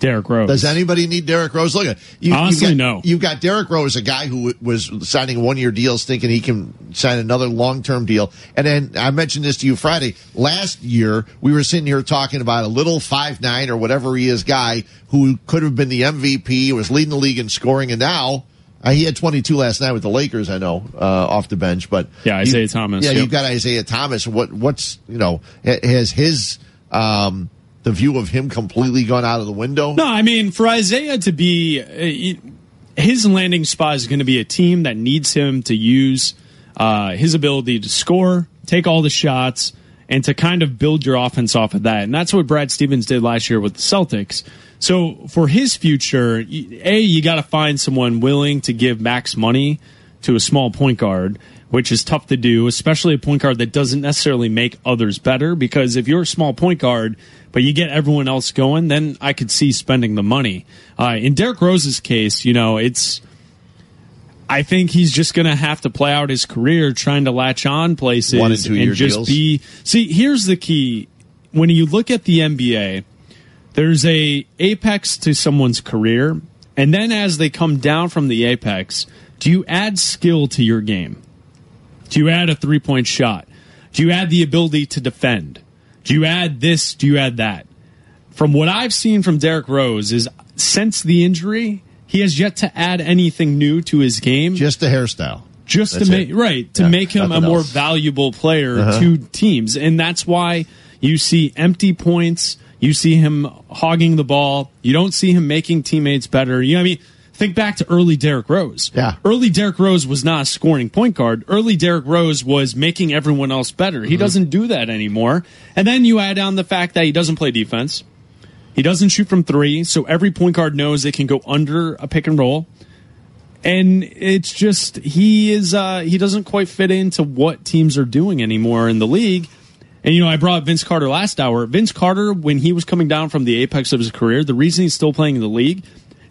Derrick Rose. Does anybody need Derrick Rose? Look at you. Honestly, you've got, no. You've got Derrick Rose, a guy who was signing one year deals, thinking he can sign another long term deal. And then I mentioned this to you Friday. Last year, we were sitting here talking about a little five nine or whatever he is guy who could have been the MVP, was leading the league in scoring, and now. Uh, he had 22 last night with the Lakers, I know, uh, off the bench, but Yeah, you- Isaiah Thomas, Yeah, yep. you've got Isaiah Thomas. What, what's you know, ha- has his um, the view of him completely gone out of the window? No, I mean for Isaiah to be uh, his landing spot is going to be a team that needs him to use uh, his ability to score, take all the shots, and to kind of build your offense off of that. And that's what Brad Stevens did last year with the Celtics. So for his future, a you got to find someone willing to give max money to a small point guard. Which is tough to do, especially a point guard that doesn't necessarily make others better. Because if you're a small point guard, but you get everyone else going, then I could see spending the money. Uh, in Derrick Rose's case, you know, it's. I think he's just going to have to play out his career trying to latch on places One and two year just deals. be. See, here's the key: when you look at the NBA, there's a apex to someone's career, and then as they come down from the apex, do you add skill to your game? Do you add a three point shot? Do you add the ability to defend? Do you add this? Do you add that? From what I've seen from Derrick Rose is since the injury, he has yet to add anything new to his game. Just a hairstyle. Just That's to make right to Yeah, make him a more else. valuable player Uh-huh. to teams, and that's why you see empty points. You see him hogging the ball. You don't see him making teammates better. You know, what I mean, think back to early Derrick Rose. Yeah. early Derrick Rose was not a scoring point guard. Early Derrick Rose was making everyone else better. Mm-hmm. He doesn't do that anymore. And then you add on the fact that he doesn't play defense. He doesn't shoot from three, so every point guard knows they can go under a pick and roll. And it's just he is uh, he doesn't quite fit into what teams are doing anymore in the league. And you know, I brought Vince Carter last hour. Vince Carter, when he was coming down from the apex of his career, the reason he's still playing in the league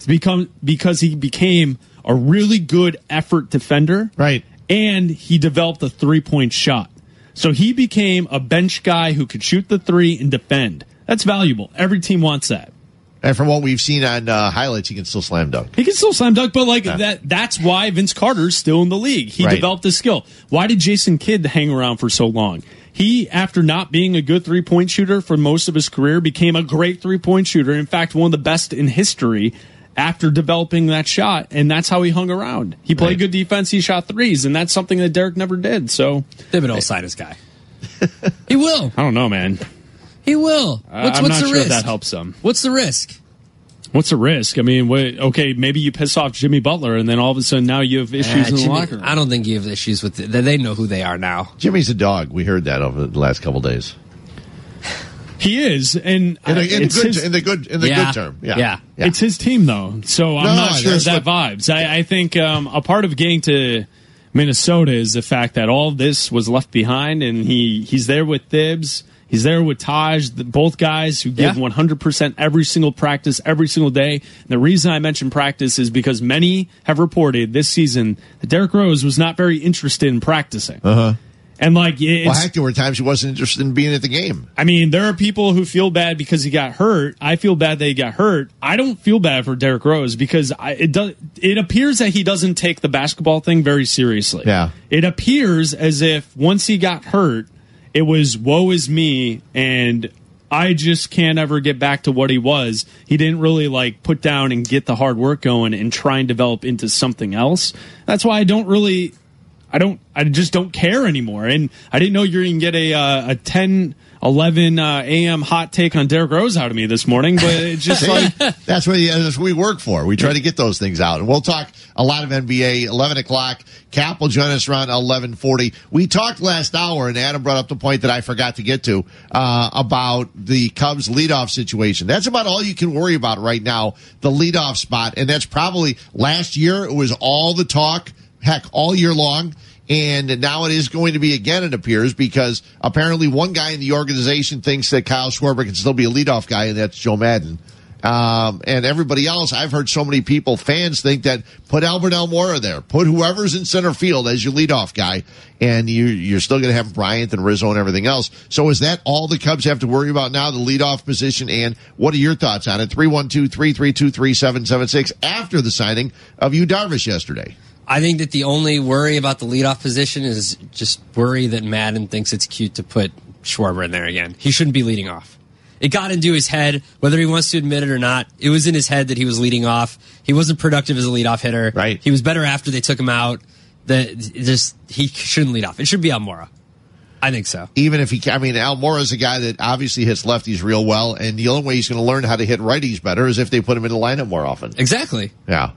is become because he became a really good effort defender. Right. And he developed a three point shot. So he became a bench guy who could shoot the three and defend. That's valuable. Every team wants that. And from what we've seen on uh, highlights, he can still slam dunk. He can still slam dunk, but like Yeah. that that's why Vince Carter's still in the league. He Right. developed this skill. Why did Jason Kidd hang around for so long? He, after not being a good three point shooter for most of his career, became a great three point shooter. In fact, one of the best in history after developing that shot. And that's how he hung around. He played Right. good defense, he shot threes, and that's something that Derrick never did. So Thibodeau sign his guy. he will. I don't know, man. He will. I- What's, I'm what's not the sure risk? that helps them. What's the risk? What's the risk? I mean, wait, okay, maybe you piss off Jimmy Butler, and then all of a sudden now you have issues Ah, in the locker room. I don't think you have issues with it. They- They know who they are now. Jimmy's a dog. We heard that over the last couple days. He is, and In, a, in, good, his- in the good, in the Yeah. good term. Yeah. Yeah. It's his team, though, so I'm No, not sure if that vibes. I, I think um, a part of getting to Minnesota is the fact that all this was left behind, and he he's there with Thibs. He's there with Taj, the, both guys who give Yeah. 100% every single practice, every single day. And the reason I mention practice is because many have reported this season that Derrick Rose was not very interested in practicing. Uh-huh. And like, Well, heck, there were times he wasn't interested in being at the game. I mean, there are people who feel bad because he got hurt. I feel bad that he got hurt. I don't feel bad for Derrick Rose because I, it does. It appears that he doesn't take the basketball thing very seriously. Yeah. It appears as if once he got hurt, it was woe is me, and I just can't ever get back to what he was. He didn't really like put down and get the hard work going and try and develop into something else. That's why I don't really I don't. I just don't care anymore. And I didn't know you were going to get a uh, a 10, 11 uh, a.m. hot take on Derrick Rose out of me this morning. But it's just like that's what that's what we work for. We try to get those things out, and we'll talk a lot of NBA. Eleven o'clock. Cap will join us around eleven forty. We talked last hour, and Adam brought up the point that I forgot to get to uh, about the Cubs leadoff situation. That's about all you can worry about right now, the leadoff spot, and that's probably last year. It was all the talk, heck, all year long. And now it is going to be again, it appears, because apparently one guy in the organization thinks that Kyle Schwarber can still be a leadoff guy, and that's Joe Maddon. Um, and everybody else, I've heard so many people, fans think that put Albert Almora there, put whoever's in center field as your leadoff guy, and you, you're still going to have Bryant and Rizzo and everything else. So is that all the Cubs have to worry about now, the leadoff position? And what are your thoughts on it? 312-332-3776 after the signing of Yu Darvish yesterday. I think that the only worry about the leadoff position is just worry that Maddon thinks it's cute to put Schwarber in there again. He shouldn't be leading off. It got into his head, whether he wants to admit it or not. It was in his head that he was leading off. He wasn't productive as a leadoff hitter. Right. He was better after they took him out. That just he shouldn't lead off. It should be Almora. I think so. even if he, I mean, Almora is a guy that obviously hits lefties real well, and the only way he's going to learn how to hit righties better is if they put him in the lineup more often. Exactly. Yeah,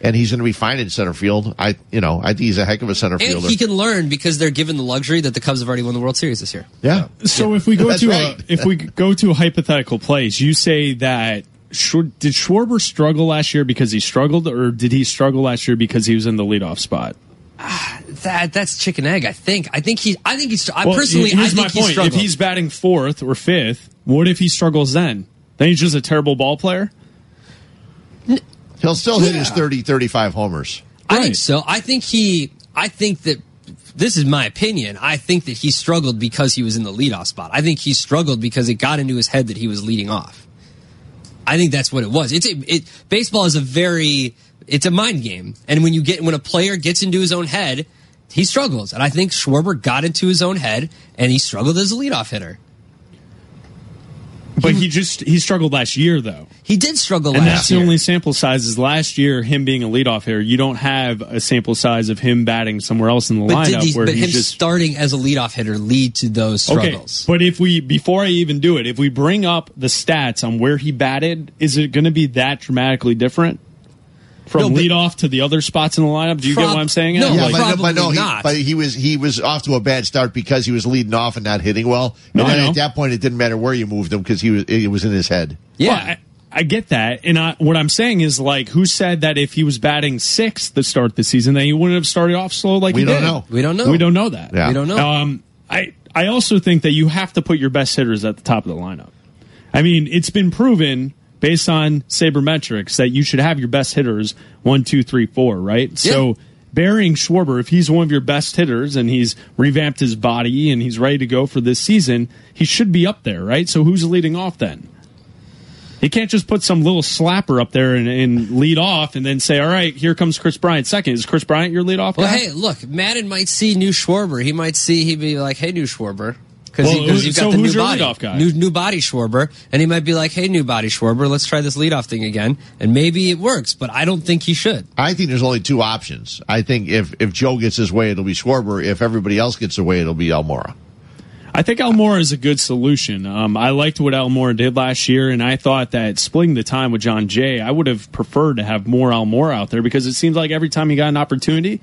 and he's going to be fine in center field. I, you know, I think he's a heck of a center fielder. And he can learn because they're given the luxury that the Cubs have already won the World Series this year. yeah. so. If we go That's to right. a, if we go to a hypothetical place, you say that. Schwar- Did Schwarber struggle last year because he struggled, or did he struggle last year because he was in the leadoff spot? Ah, that that's chicken egg. I think. I think he. I think he's. I Well, personally. here's I think my he point. If he's batting fourth or fifth, what if he struggles then? Then he's just a terrible ball player. He'll still hit his 30, 35 homers. I think so. I think he. I think that this is my opinion. I think that he struggled because he was in the leadoff spot. I think he struggled because it got into his head that he was leading off. I think that's what it was. It's a, it. Baseball is a very. It's a mind game, and when you get when a player gets into his own head, he struggles. And I think Schwarber got into his own head and he struggled as a leadoff hitter. But he just he struggled last year though. He did struggle And last that's year. the only sample size is last year him being a leadoff hitter. You don't have a sample size of him batting somewhere else in the but lineup he, where but him just starting as a leadoff hitter lead to those struggles? Okay, but if we before I even do it, if we bring up the stats on where he batted, is it going to be that dramatically different from No, but- leadoff to the other spots in the lineup? Do you get what I'm saying? no, Yeah, Like- but, no- but no, probably he, not. but he was he was off to a bad start because he was leading off and not hitting well. No, And I then at that point, it didn't matter where you moved him because he was it was in his head. Yeah. Well, I, I get that, and I, what I'm saying is like, who said that if he was batting sixth to start the season, that he wouldn't have started off slow like We he don't did? know. we don't know. We don't know that. Yeah. We don't know. Um, I I also think that you have to put your best hitters at the top of the lineup. I mean, it's been proven based on sabermetrics that you should have your best hitters one, two, three, four, right? So burying Schwarber, if he's one of your best hitters and he's revamped his body and he's ready to go for this season, he should be up there, right? So who's leading off then? You can't just put some little slapper up there and, and lead off and then say, all right, here comes Kris Bryant second. Is Kris Bryant your lead off Well, guy? hey, look, Maddon might see new Schwarber. He might see he'd be like, "Hey, new Schwarber," because Well, you've got so the who's new your body, leadoff guy? new new body Schwarber, and he might be like, "Hey, new body Schwarber, let's try this leadoff thing again," and maybe it works. But I don't think he should. I think there's only two options. I think if if Joe gets his way, it'll be Schwarber. If everybody else gets their way, it'll be Almora. I think Almora is a good solution. Um, I liked what Almora did last year, and I thought that splitting the time with Jon Jay, I would have preferred to have more Almora out there because it seems like every time he got an opportunity,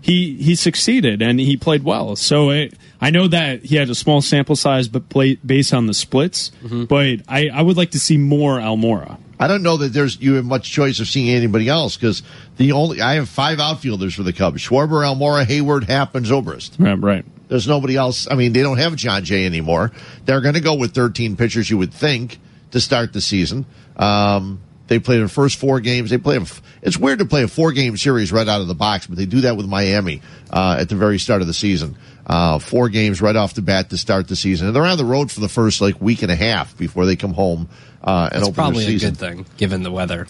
he he succeeded and he played well. So it, I know that he had a small sample size, but play, based on the splits. But I, I would like to see more Almora. I don't know that there's you have much choice of seeing anybody else because the only I have five outfielders for the Cubs: Schwarber, Almora, Heyward, Happ, and Zobrist. Right, right. There's nobody else. I mean, they don't have Jon Jay anymore. They're going to go with 13 pitchers, you would think, to start the season. Um, they play their first four games. They play. A, it's weird to play a four game series right out of the box, but they do that with Miami uh, at the very start of the season. Uh, four games right off the bat to start the season, and they're on the road for the first like week and a half before they come home uh, and That's open probably their a good thing given the weather.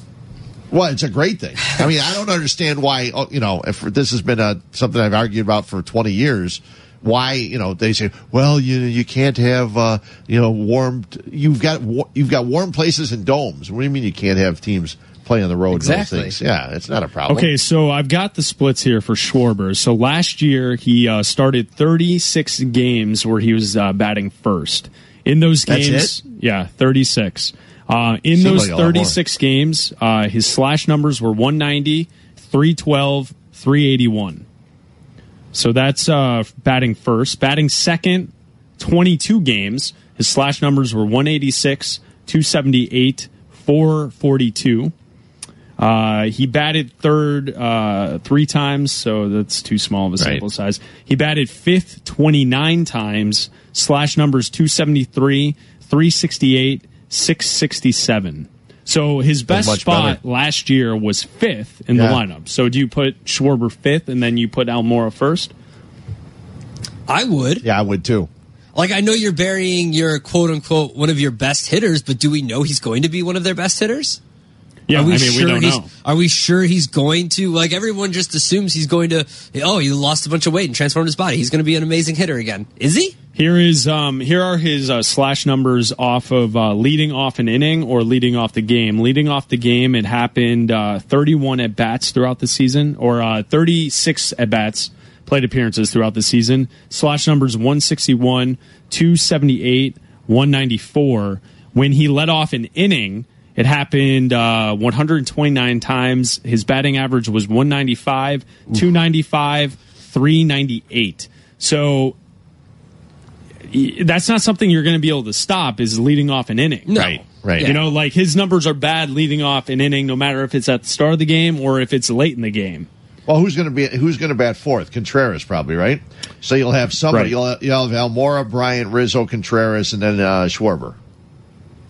Well, it's a great thing. I mean, I don't understand why. oh, You know, if this has been a something I've argued about for twenty years. Why you know they say, well, you you can't have uh, you know warm. You've got you've got warm places and domes. What do you mean you can't have teams play on the road? Exactly. Those things? Yeah, it's not a problem. Okay, so I've got the splits here for Schwarber. So last year he uh, started 36 games where he was uh, batting first. In those games, yeah, 36. Uh, in Seemed those like a lot more. 36 games, uh, his slash numbers were 190, 312, 381. So that's uh, batting first. Batting second, 22 games. His slash numbers were 186, 278, 442. Uh, he batted third uh, three times, so that's too small of a sample Right. size. He batted fifth 29 times, slash numbers 273, 368, 667. So his best spot better. last year was fifth in the lineup. So do you put Schwarber fifth and then you put Almora first? I would. Yeah, I would too. Like I know you're burying your quote unquote one of your best hitters, but do we know he's going to be one of their best hitters? Yeah, Are we I mean, sure we don't he's, know. Are we sure he's going to? Like everyone just assumes he's going to. Oh, he lost a bunch of weight and transformed his body. He's going to be an amazing hitter again. Is he? Here is um here are his uh, slash numbers off of uh, leading off an inning or leading off the game. Leading off the game, it happened uh, 31 at bats throughout the season, or uh, 36 at bats plate appearances throughout the season. Slash numbers 161, 278, 194. When he led off an inning, it happened uh, 129 times. His batting average was 195, 295, 398. So that's not something you're going to be able to stop is leading off an inning. No. Right, right. You know, like his numbers are bad leading off an inning, no matter if it's at the start of the game or if it's late in the game. Well, who's going to be who's going to bat fourth? Contreras probably, right? So you'll have somebody. Right. You'll, you'll have Almora, Bryant, Rizzo, Contreras, and then uh, Schwarber.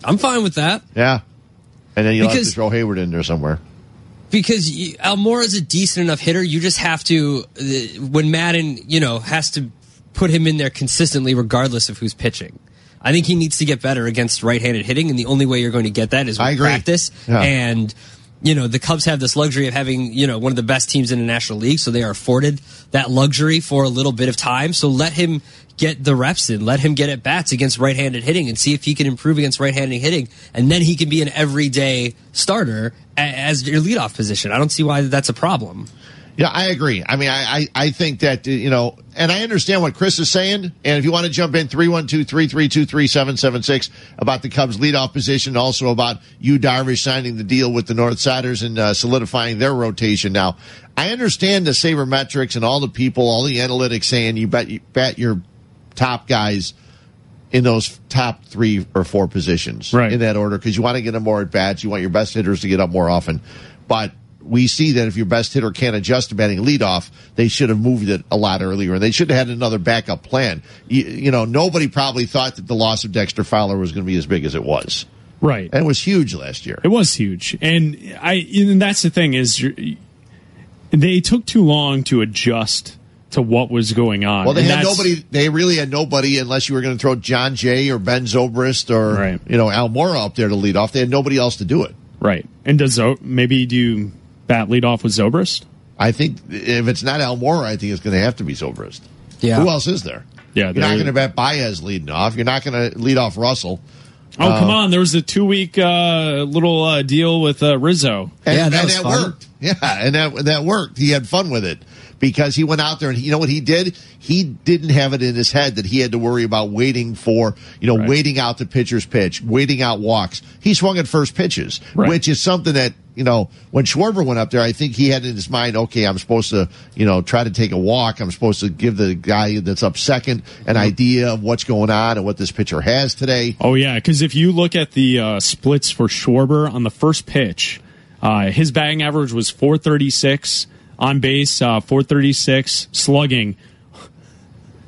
I'm fine with that Yeah, and then you'll have Because- to throw Heyward in there somewhere. because you, Almora's a decent enough hitter. You just have to uh, when Maddon, you know, has to put him in there consistently, regardless of who's pitching. I think he needs to get better against right-handed hitting, and the only way you're going to get that is with practice Yeah. and you know, the Cubs have this luxury of having, you know, one of the best teams in the National League, so they are afforded that luxury for a little bit of time. So let him get the reps in, let him get at bats against right-handed hitting and see if he can improve against right-handed hitting, and then he can be an everyday starter as your leadoff position. I don't see why that's a problem. Yeah, I agree. I mean, I, I, I think that, uh, you know, and I understand what Chris is saying. And if you want to jump in, 312-332-3776 about the Cubs leadoff position, also about Yu, Darvish, signing the deal with the North Siders and uh, solidifying their rotation. Now, I understand the sabermetrics and all the people, all the analytics saying you bet, you bet your top guys in those top three or four positions Right. in that order because you want to get them more at bats. You want your best hitters to get up more often. But we see that if your best hitter can't adjust to batting leadoff, they should have moved it a lot earlier. and They should have had another backup plan. You, you know, nobody probably thought that the loss of Dexter Fowler was going to be as big as it was. Right. And it was huge last year. It was huge, and I. And that's the thing is, you're, they took too long to adjust to what was going on. Well, they And had nobody. They really had nobody unless you were going to throw Jon Jay or Ben Zobrist or Right. you know Almora up there to lead off. They had nobody else to do it. Right. And does Zo- maybe do you bat lead off with Zobrist? I think if it's not Almora, I think it's going to have to be Zobrist. Yeah. Who else is there? Yeah, You're not going to bet Baez leading off. You're not going to lead off Russell. Oh, Uh, come on. There was a two week uh, little uh, deal with uh, Rizzo. And, Yeah, that and was that fun. worked. Yeah, and that that worked. He had fun with it because he went out there and you know what he did? He didn't have it in his head that he had to worry about waiting for you know Right. waiting out the pitcher's pitch, waiting out walks. He swung at first pitches, Right. which is something that you know when Schwarber went up there, I think he had in his mind, okay, I'm supposed to you know try to take a walk. I'm supposed to give the guy that's up second an idea of what's going on and what this pitcher has today. Oh, yeah. Because if you look at the uh, splits for Schwarber on the first pitch, uh, his batting average was 436 on base, uh, 436 slugging,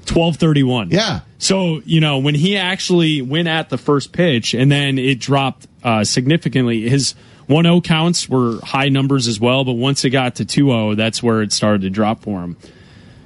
1231. Yeah. So, you know, when he actually went at the first pitch and then it dropped uh, significantly, his 1 0 counts were high numbers as well, but once it got to 2 0, that's where it started to drop for him.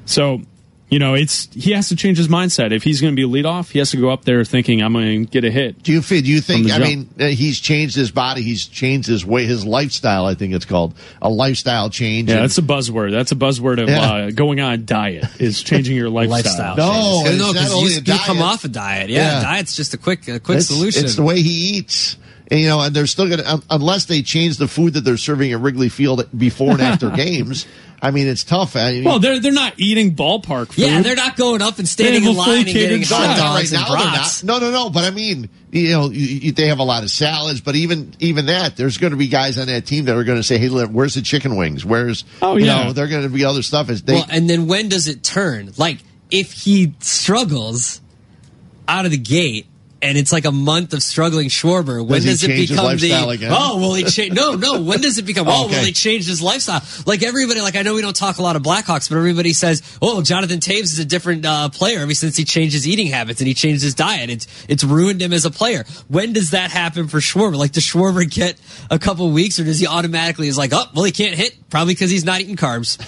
So, you know, it's he has to change his mindset. If he's going to be a leadoff, he has to go up there thinking, I'm going to get a hit. Do you feel? Do you think? I mean, uh, he's changed his body. He's changed his way, his lifestyle. I think it's called a lifestyle change. Yeah, And- that's a buzzword. That's a buzzword of Yeah. uh, going on a diet is changing your lifestyle. Lifestyle. No, changes. no, because you, you come off a diet. Yeah, Yeah. diet's just a quick, a quick it's, solution. It's the way he eats. And, you know, and they're still going to unless they change the food that they're serving at Wrigley Field before and after games. I mean, it's tough. I mean, Well, they're they're not eating ballpark food. yeah, they're not going up and standing in line and getting catered hot dogs right and now. They're brats. not. No, no, no. But I mean, you know, you, you, they have a lot of salads. But even even that, there's going to be guys on that team that are going to say, "Hey, look, where's the chicken wings? Where's Oh, you yeah. know?" They're going to be other stuff. As they, well, and then when does it turn? Like, if he struggles out of the gate, and it's like a month of struggling Schwarber, when Does does, it change become the again? oh well he changed no no. When does it become oh, Okay. well he changed his lifestyle. Like everybody like I know we don't talk a lot of Blackhawks but everybody says oh Jonathan Toews is a different uh, player ever since he changed his eating habits and he changed his diet. It's it's ruined him as a player. When does that happen for Schwarber? Like does Schwarber get a couple weeks or does he automatically is like oh well he can't hit probably because he's not eating carbs.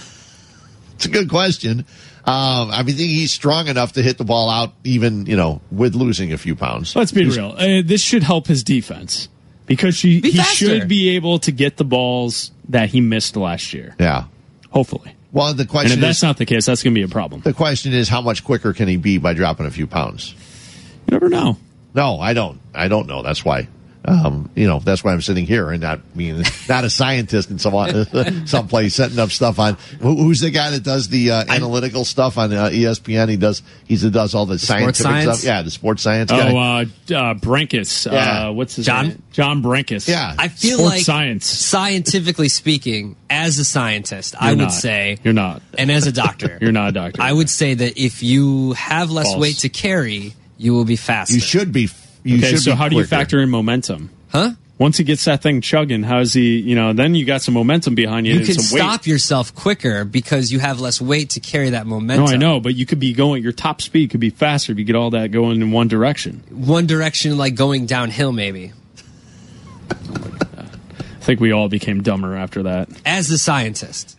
It's a good question. Um, I mean, think he's strong enough to hit the ball out, even you know, with losing a few pounds. Let's be real. Uh, this should help his defense because she, Be he faster. should be able to get the balls that he missed last year. Yeah. Hopefully. Well, the And question if that's is, not the case, that's going to be a problem. the question is, how much quicker can he be by dropping a few pounds? You never know. No, I don't. I don't know. That's why. Um, you know, that's why I'm sitting here and not being not a scientist in some someplace setting up stuff on. Who, who's the guy that does the uh, analytical stuff on uh, ESPN? He does. He does all the, scientific science? stuff. Yeah, the sports science guy. Oh, uh, uh, Brenkus. Yeah. Uh, what's his John? name? John Brenkus. Yeah. I feel Sports like science. scientifically speaking, as a scientist, I You're would not. say You're not. and as a doctor, You're not a doctor. I would say that if you have less False. weight to carry, you will be faster. you should be. You Okay, so how do you quicker. factor in momentum? huh? Once he gets that thing chugging, how's he, you know, then you got some momentum behind you. You can stop weight. yourself quicker because you have less weight to carry that momentum. No, I know, but you could be going, your top speed could be faster if you get all that going in one direction. One direction, like going downhill, maybe. I think we all became dumber after that. As a scientist,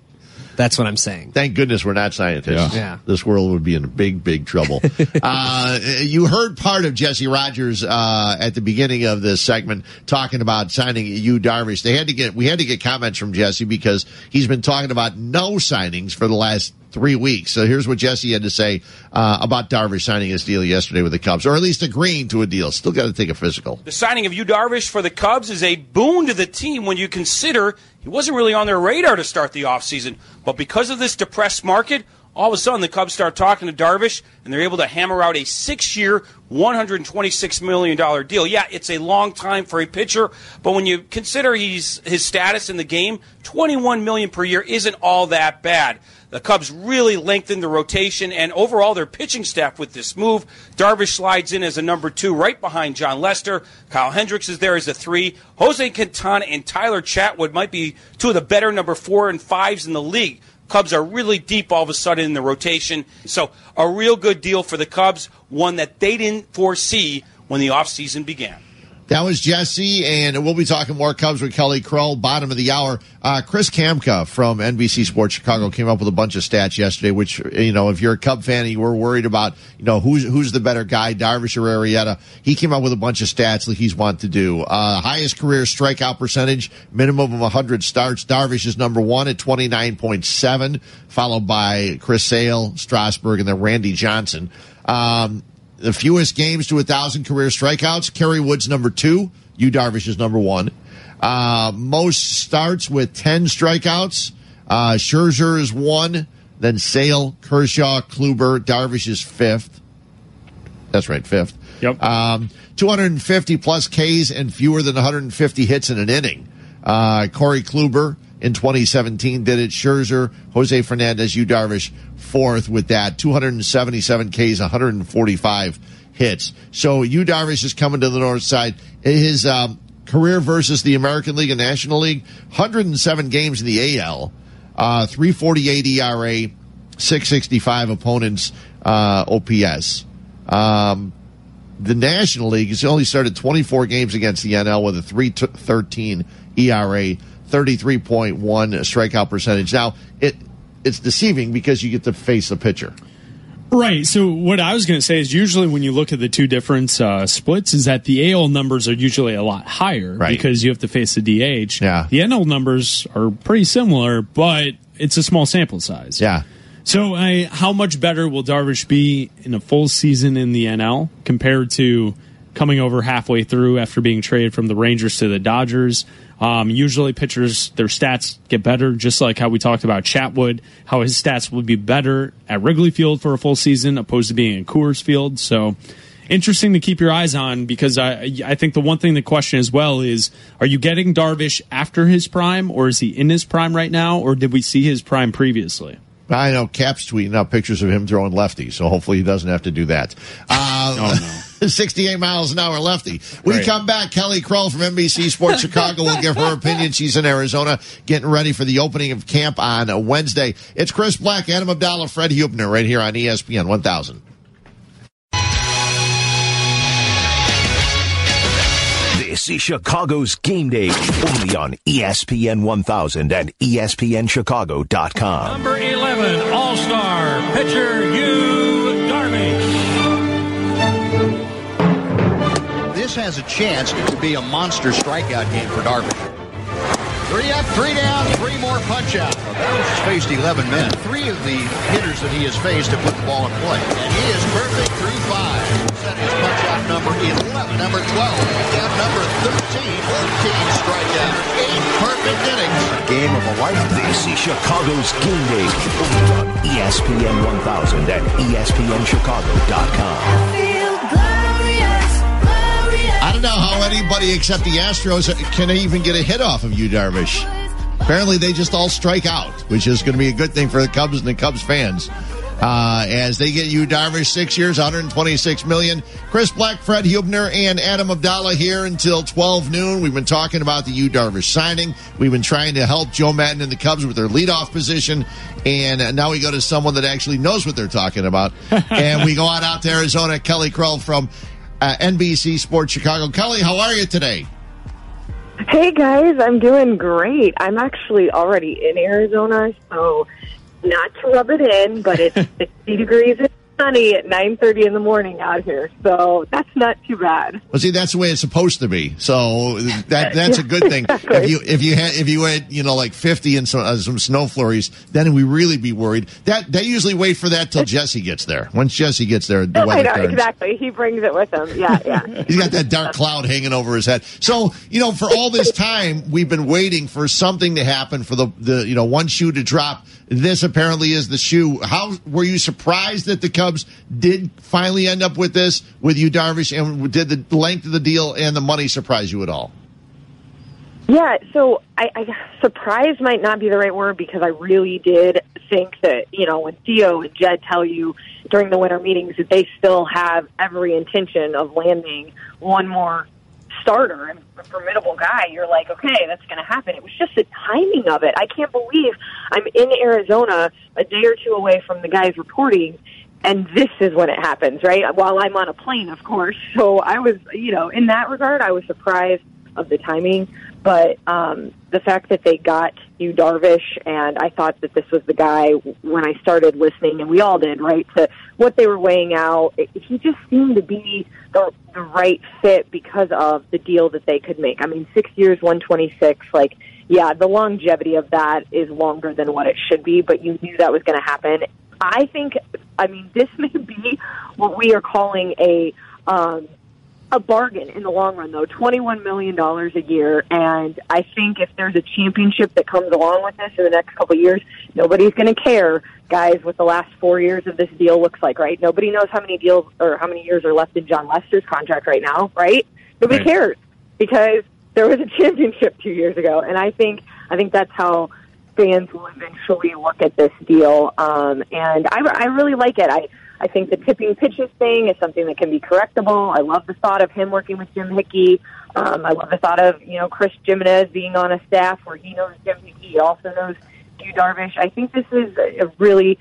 That's what I'm saying. Thank goodness we're not scientists. Yeah. Yeah. This world would be in big, big trouble. uh, you heard part of Jesse Rogers uh, at the beginning of this segment talking about signing Yu Darvish. They had to get we had to get comments from Jesse because he's been talking about no signings for the last three weeks. So here's what Jesse had to say uh, about Darvish signing his deal yesterday with the Cubs, or at least agreeing to a deal. Still got to take a physical. The signing of Yu Darvish for the Cubs is a boon to the team when you consider he wasn't really on their radar to start the offseason. But because of this depressed market, all of a sudden the Cubs start talking to Darvish and they're able to hammer out a six year, $126 million deal. Yeah, it's a long time for a pitcher, but when you consider he's, his status in the game, 21 million per year isn't all that bad. The Cubs really lengthened the rotation and overall their pitching staff with this move. Darvish slides in as a number two right behind Jon Lester. Kyle Hendricks is there as a three. Jose Quintana and Tyler Chatwood might be two of the better number four and fives in the league. Cubs are really deep all of a sudden in the rotation. So a real good deal for the Cubs, one that they didn't foresee when the offseason began. That was Jesse, and we'll be talking more Cubs with Kelly Crull, bottom of the hour. Uh, Chris Kamka from NBC Sports Chicago came up with a bunch of stats yesterday, which, you know, if you're a Cub fan and you were worried about, you know, who's, who's the better guy, Darvish or Arrieta, he came up with a bunch of stats that he's wanted to do. Uh, highest career strikeout percentage, minimum of 100 starts. Darvish is number one at 29.7, followed by Chris Sale, Strasburg, and then Randy Johnson. Um, the fewest games to a thousand career strikeouts. Kerry Wood's number two. Yu Darvish is number one. Uh, most starts with 10 strikeouts. Uh, Scherzer is one. Then Sale, Kershaw, Kluber, Darvish is fifth. That's right, fifth. Yep. Um, 250 plus Ks and fewer than 150 hits in an inning. Uh, Corey Kluber in 2017 did it. Scherzer, Jose Fernandez, Yu Darvish fourth with that. 277 Ks, 145 hits. So Yu Darvish is coming to the north side. His um, career versus the American League and National League, 107 games in the AL, uh, 348 ERA, 665 opponents uh, OPS. Um, the National League has only started 24 games against the NL with a 313 ERA, 33.1 strikeout percentage. Now, it it's deceiving because you get to face the pitcher. Right. So what I was going to say is usually when you look at the two different uh, splits, is that the AL numbers are usually a lot higher Right. because you have to face the DH. Yeah. The NL numbers are pretty similar, but it's a small sample size. Yeah. So I, how much better will Darvish be in a full season in the NL compared to coming over halfway through after being traded from the Rangers to the Dodgers? Um, usually pitchers, their stats get better, just like how we talked about Chatwood, how his stats would be better at Wrigley Field for a full season opposed to being in Coors Field. So interesting to keep your eyes on because I, I think the one thing to question as well is are you getting Darvish after his prime or is he in his prime right now or did we see his prime previously? I know Cap's tweeting out pictures of him throwing lefty, so hopefully he doesn't have to do that. Uh, 68 miles an hour lefty. We Right. come back. Kelly Crull from NBC Sports Chicago will give her opinion. She's in Arizona getting ready for the opening of camp on a Wednesday. It's Chris Black, Adam Abdallah, Fred Hubner right here on ESPN 1000. This is Chicago's game day only on ESPN 1000 and ESPNChicago.com. Number 11, All Star pitcher Yu has a chance to be a monster strikeout game for Darvish. Three up, three down, three more punch out. Faced 11 men. Three of the hitters that he has faced have put the ball in play. And he is perfect through five. Set his punch out number 11, number 12, down number 13, 14 strikeouts, eight perfect innings. Game of a lifetime. This is Chicago's game day on ESPN 1000 and E ESPNChicago.com. I don't know how anybody except the Astros can even get a hit off of Yu, Darvish. Apparently, they just all strike out, which is going to be a good thing for the Cubs and the Cubs fans. Uh, as they get Yu, Darvish, six years, 126 million. Chris Black, Fred Hubner, and Adam Abdallah here until 12 noon. We've been talking about the Yu Darvish signing. We've been trying to help Joe Maddon and the Cubs with their leadoff position. And now we go to someone that actually knows what they're talking about. and we go on out to Arizona, Kelly Crull from uh, NBC Sports Chicago. Kelly, how are you today? Hey guys, I'm doing great. I'm actually already in Arizona, so not to rub it in, but it's 60 degrees and sunny at 9:30 in the morning out here, so that's not too bad. Well, see, that's the way it's supposed to be. So that that's a good thing. Exactly. If you if you had if you had you know like fifty and some uh, some snow flurries, then we really be worried. That they usually wait for that till Jesse gets there. Once Jesse gets there, the I weather know turns. exactly. He brings it with him. Yeah, yeah. He's got that dark cloud hanging over his head. So, you know, for all this time, we've been waiting for something to happen for the, the, you know, one shoe to drop. This apparently is the shoe. How were you surprised that the Cubs did finally end up with this with Yu, Darvish? And did the length of the deal and the money surprise you at all? Yeah, so I, I surprised might not be the right word because I really did think that you know when Theo and Jed tell you during the winter meetings that they still have every intention of landing one more starter and a formidable guy, you're like, okay, that's going to happen. It was just the timing of it. I can't believe I'm in Arizona a day or two away from the guys reporting, and this is when it happens, right? While I'm on a plane, of course. So I was, you know, in that regard, I was surprised of the timing. But um, the fact that they got Yu Darvish, and I thought that this was the guy when I started listening, and we all did, right, to what they were weighing out. It, he just seemed to be the, the right fit because of the deal that they could make. I mean, six years, 126, like, yeah, the longevity of that is longer than what it should be, but you knew that was going to happen. I think, I mean, this may be what we are calling a um, a bargain in the long run, though. Twenty-one million dollars a year, and I think if there's a championship that comes along with this in the next couple of years, nobody's going to care, guys. What the last four years of this deal looks like, right? Nobody knows how many deals or how many years are left in Jon Lester's contract right now, right? Nobody Right. cares because there was a championship two years ago, and I think I think that's how fans will eventually look at this deal. Um, and I, I really like it. I I think the tipping pitches thing is something that can be correctable. I love the thought of him working with Jim Hickey. Um, I love the thought of you know Chris Gimenez being on a staff where he knows Jim Hickey, he also knows Yu Darvish. I think this is a, a really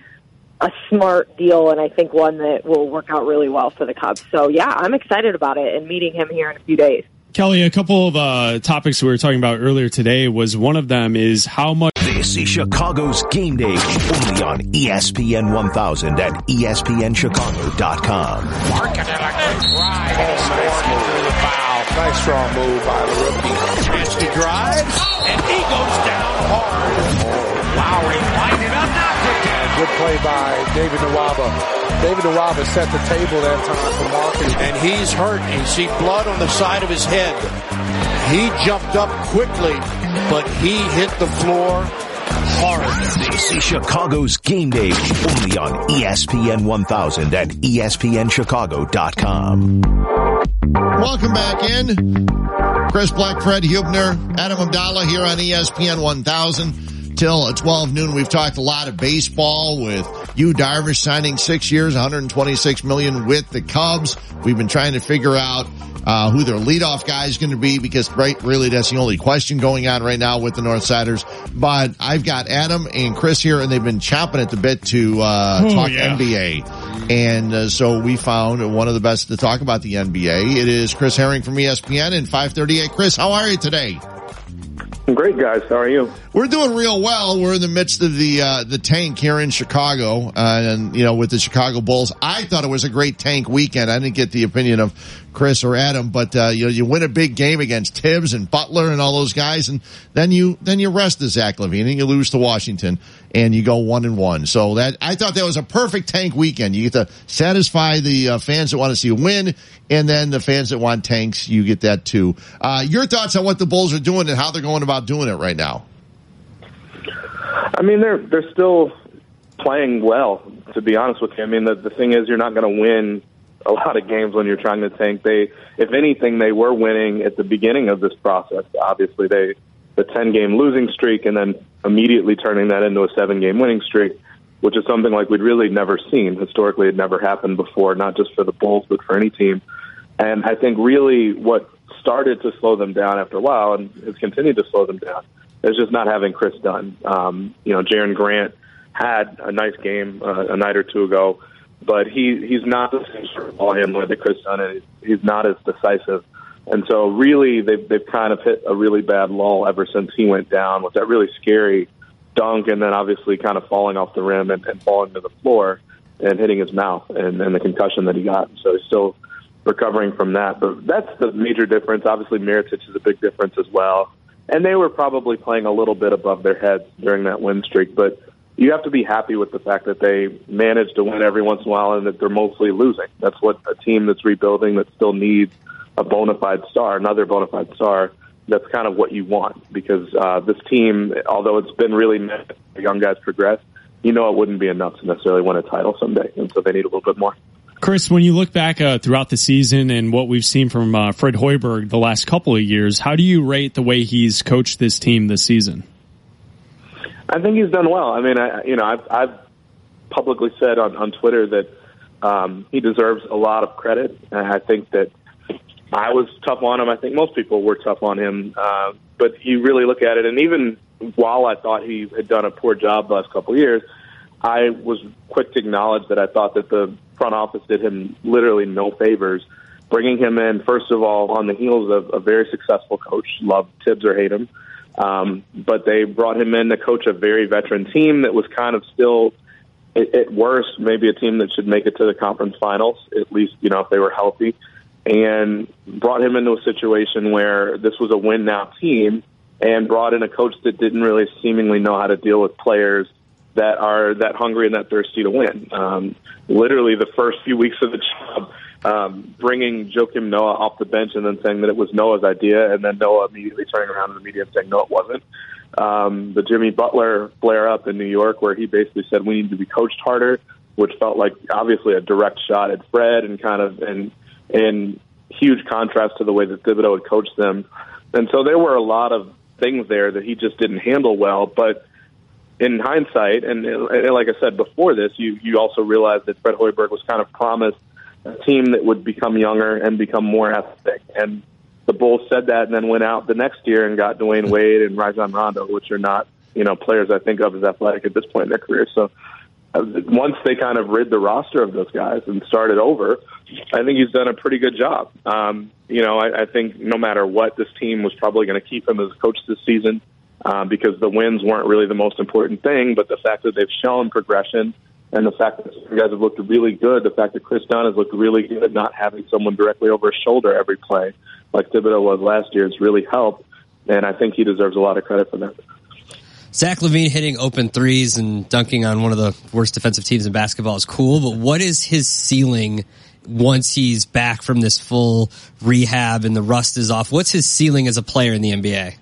a smart deal, and I think one that will work out really well for the Cubs. So yeah, I'm excited about it and meeting him here in a few days. Kelly, a couple of uh, topics we were talking about earlier today was one of them is how much. This is Chicago's Game Day, only on ESPN 1000 at ESPNChicago.com. Nice strong move by the rookie. Chance to drive, and he goes down hard. Good play by David Nwaba. David Nwaba set the table that time for Marcus. And he's hurt. You see blood on the side of his head. He jumped up quickly, but he hit the floor hard. This is Chicago's Game Day, only on ESPN 1000 at E ESPNChicago.com. Welcome back in. Chris Black, Fred Hubner, Adam Abdallah here on ESPN 1000 till 12 noon. We've talked a lot of baseball with Yu, Darvish signing six years, 126 million with the Cubs. We've been trying to figure out uh, who their leadoff guy is going to be because right, really that's the only question going on right now with the Northsiders. But I've got Adam and Chris here and they've been chomping at the bit to uh, Oh, talk yeah. NBA. And uh, so we found one of the best to talk about the NBA. It is Chris Herring from ESPN in 538. Chris, how are you today? Great guys, how are you? We're doing real well. We're in the midst of the uh, the tank here in Chicago, uh, and you know, with the Chicago Bulls. I thought it was a great tank weekend. I didn't get the opinion of Chris or Adam, but uh, you you win a big game against Thibs and Butler and all those guys, and then you then you rest the Zach LaVine and you lose to Washington, and you go one and one. So that I thought that was a perfect tank weekend. You get to satisfy the uh, fans that want to see you win, and then the fans that want tanks, you get that too. Uh, your thoughts on what the Bulls are doing and how they're going about doing it right now? I mean, they're they're still playing well. To be honest with you, I mean, the the thing is, you're not going to win a lot of games when you're trying to tank. They, if anything, they were winning at the beginning of this process. Obviously, they the 10 game losing streak and then immediately turning that into a seven game winning streak, which is something like we'd really never seen historically. It never happened before, not just for the Bulls but for any team. And I think really what started to slow them down after a while and has continued to slow them down is just not having Kris Dunn. Um, you know, Jerian Grant had a nice game uh, a night or two ago, but he he's not the same sort of ball handler that Kris Dunn is. He's not as decisive. And so really they've they've kind of hit a really bad lull ever since he went down, which that really scary dunk and then obviously kind of falling off the rim and, and falling to the floor and hitting his mouth and, and the concussion that he got. So he's still recovering from that. But that's the major difference. Obviously, Mirotic is a big difference as well. And they were probably playing a little bit above their heads during that win streak. But you have to be happy with the fact that they managed to win every once in a while and that they're mostly losing. That's what a team that's rebuilding that still needs a bona fide star, another bona fide star. That's kind of what you want because uh, this team, although it's been really nice, young guys progress, you know it wouldn't be enough to necessarily win a title someday, and so they need a little bit more. Chris, when you look back uh, throughout the season and what we've seen from uh, Fred Hoiberg the last couple of years, how do you rate the way he's coached this team this season? I think he's done well. I mean, I, you know, I've, I've publicly said on, on Twitter that um, he deserves a lot of credit. And I think that I was tough on him. I think most people were tough on him. Uh, but you really look at it, and even while I thought he had done a poor job the last couple of years, I was quick to acknowledge that I thought that the front office did him literally no favors, bringing him in first of all on the heels of a very successful coach, love Thibs or hate him, um, but they brought him in to coach a very veteran team that was kind of still, at, worst, maybe a team that should make it to the conference finals, at least you know if they were healthy, and brought him into a situation where this was a win now team, and brought in a coach that didn't really seemingly know how to deal with players that are that hungry and that thirsty to win. Um, literally, the first few weeks of the job, um, bringing Joakim Noah off the bench and then saying that it was Noah's idea, and then Noah immediately turning around to the media and saying no, it wasn't. Um, the Jimmy Butler flare up in New York, where he basically said we need to be coached harder, which felt like obviously a direct shot at Fred and kind of in in huge contrast to the way that Thibodeau had coached them. And so there were a lot of things there that he just didn't handle well, but in hindsight, and, and like I said before this, you you also realize that Fred Hoiberg was kind of promised a team that would become younger and become more athletic. And the Bulls said that, and then went out the next year and got Dwyane Wade and Rajon Rondo, which are not you know players I think of as athletic at this point in their career. So uh, once they kind of rid the roster of those guys and started over, I think he's done a pretty good job. Um, you know, I, I think no matter what, this team was probably going to keep him as coach this season uh, because the wins weren't really the most important thing, but the fact that they've shown progression and the fact that you guys have looked really good, the fact that Kris Dunn has looked really good at not having someone directly over his shoulder every play like Thibodeau was last year has really helped, and I think he deserves a lot of credit for that. Zach LaVine hitting open threes and dunking on one of the worst defensive teams in basketball is cool, but what is his ceiling once he's back from this full rehab and the rust is off? What's his ceiling as a player in the NBA?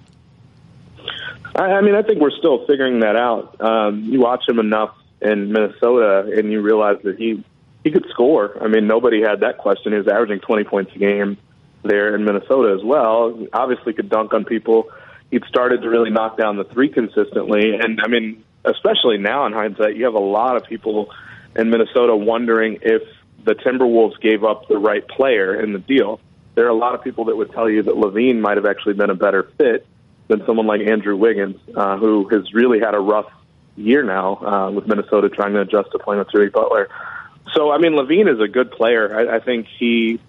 I, I mean, I think we're still figuring that out. Um, you watch him enough in Minnesota, and you realize that he he could score. I mean, nobody had that question. He was averaging 20 points a game there in Minnesota as well. He obviously, could dunk on people. He'd started to really knock down the three consistently, and I mean, especially now in hindsight, you have a lot of people in Minnesota wondering if the Timberwolves gave up the right player in the deal. There are a lot of people that would tell you that LaVine might have actually been a better fit than someone like Andrew Wiggins, uh, who has really had a rough year now uh, with Minnesota trying to adjust to playing with Jimmy Butler. So, I mean, LaVine is a good player. I, I think he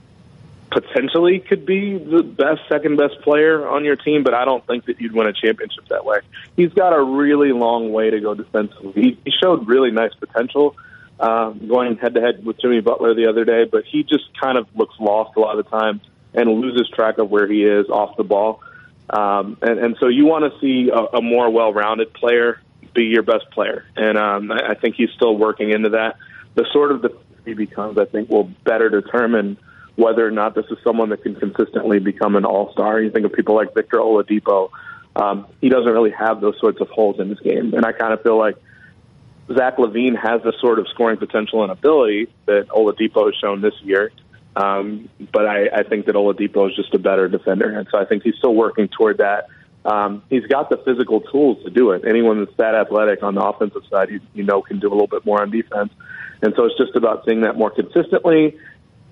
potentially could be the best, second best player on your team, but I don't think that you'd win a championship that way. He's got a really long way to go defensively. He, showed really nice potential uh, going head to head with Jimmy Butler the other day, but he just kind of looks lost a lot of the time and loses track of where he is off the ball. Um, and, and so you want to see a, a more well-rounded player be your best player, and um, I, I think he's still working into that. The sort of the he becomes, I think, will better determine whether or not this is someone that can consistently become an all-star. You think of people like Victor Oladipo. Um, he doesn't really have those sorts of holes in his game, and I kind of feel like Zach LaVine has the sort of scoring potential and ability that Oladipo has shown this year. Um, but I, I think that Oladipo is just a better defender, and so I think he's still working toward that. Um, he's got the physical tools to do it. Anyone that's that athletic on the offensive side, you, you know, can do a little bit more on defense. And so it's just about seeing that more consistently,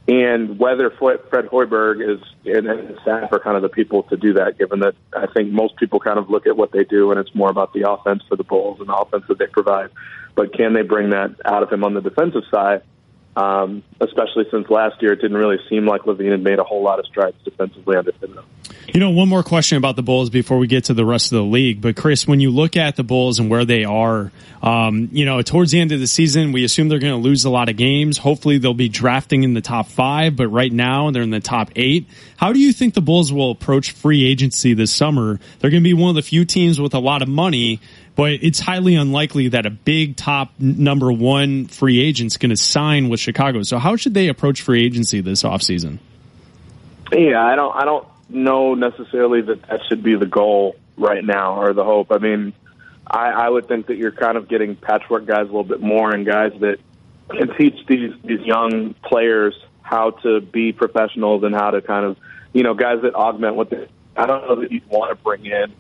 and whether Fred Hoiberg is and his staff are kind of the people to do that. Given that I think most people kind of look at what they do, and it's more about the offense for the Bulls and the offense that they provide. But can they bring that out of him on the defensive side? um, especially since last year it didn't really seem like LaVine had made a whole lot of strides defensively under Thibodeau. You know, one more question about the Bulls before we get to the rest of the league. But Chris, when you look at the Bulls and where they are, um, you know, towards the end of the season, we assume they're going to lose a lot of games. Hopefully, they'll be drafting in the top five. But right now, they're in the top eight. How do you think the Bulls will approach free agency this summer? They're going to be one of the few teams with a lot of money, but it's highly unlikely that a big top number one free agent's going to sign with Chicago. So, how should they approach free agency this offseason? Yeah, I don't. I don't know necessarily that that should be the goal right now or the hope. I mean, I, I would think that you're kind of getting patchwork guys a little bit more and guys that can teach these these young players how to be professionals and how to kind of, you know, guys that augment what they. I don't know that you'd want to bring in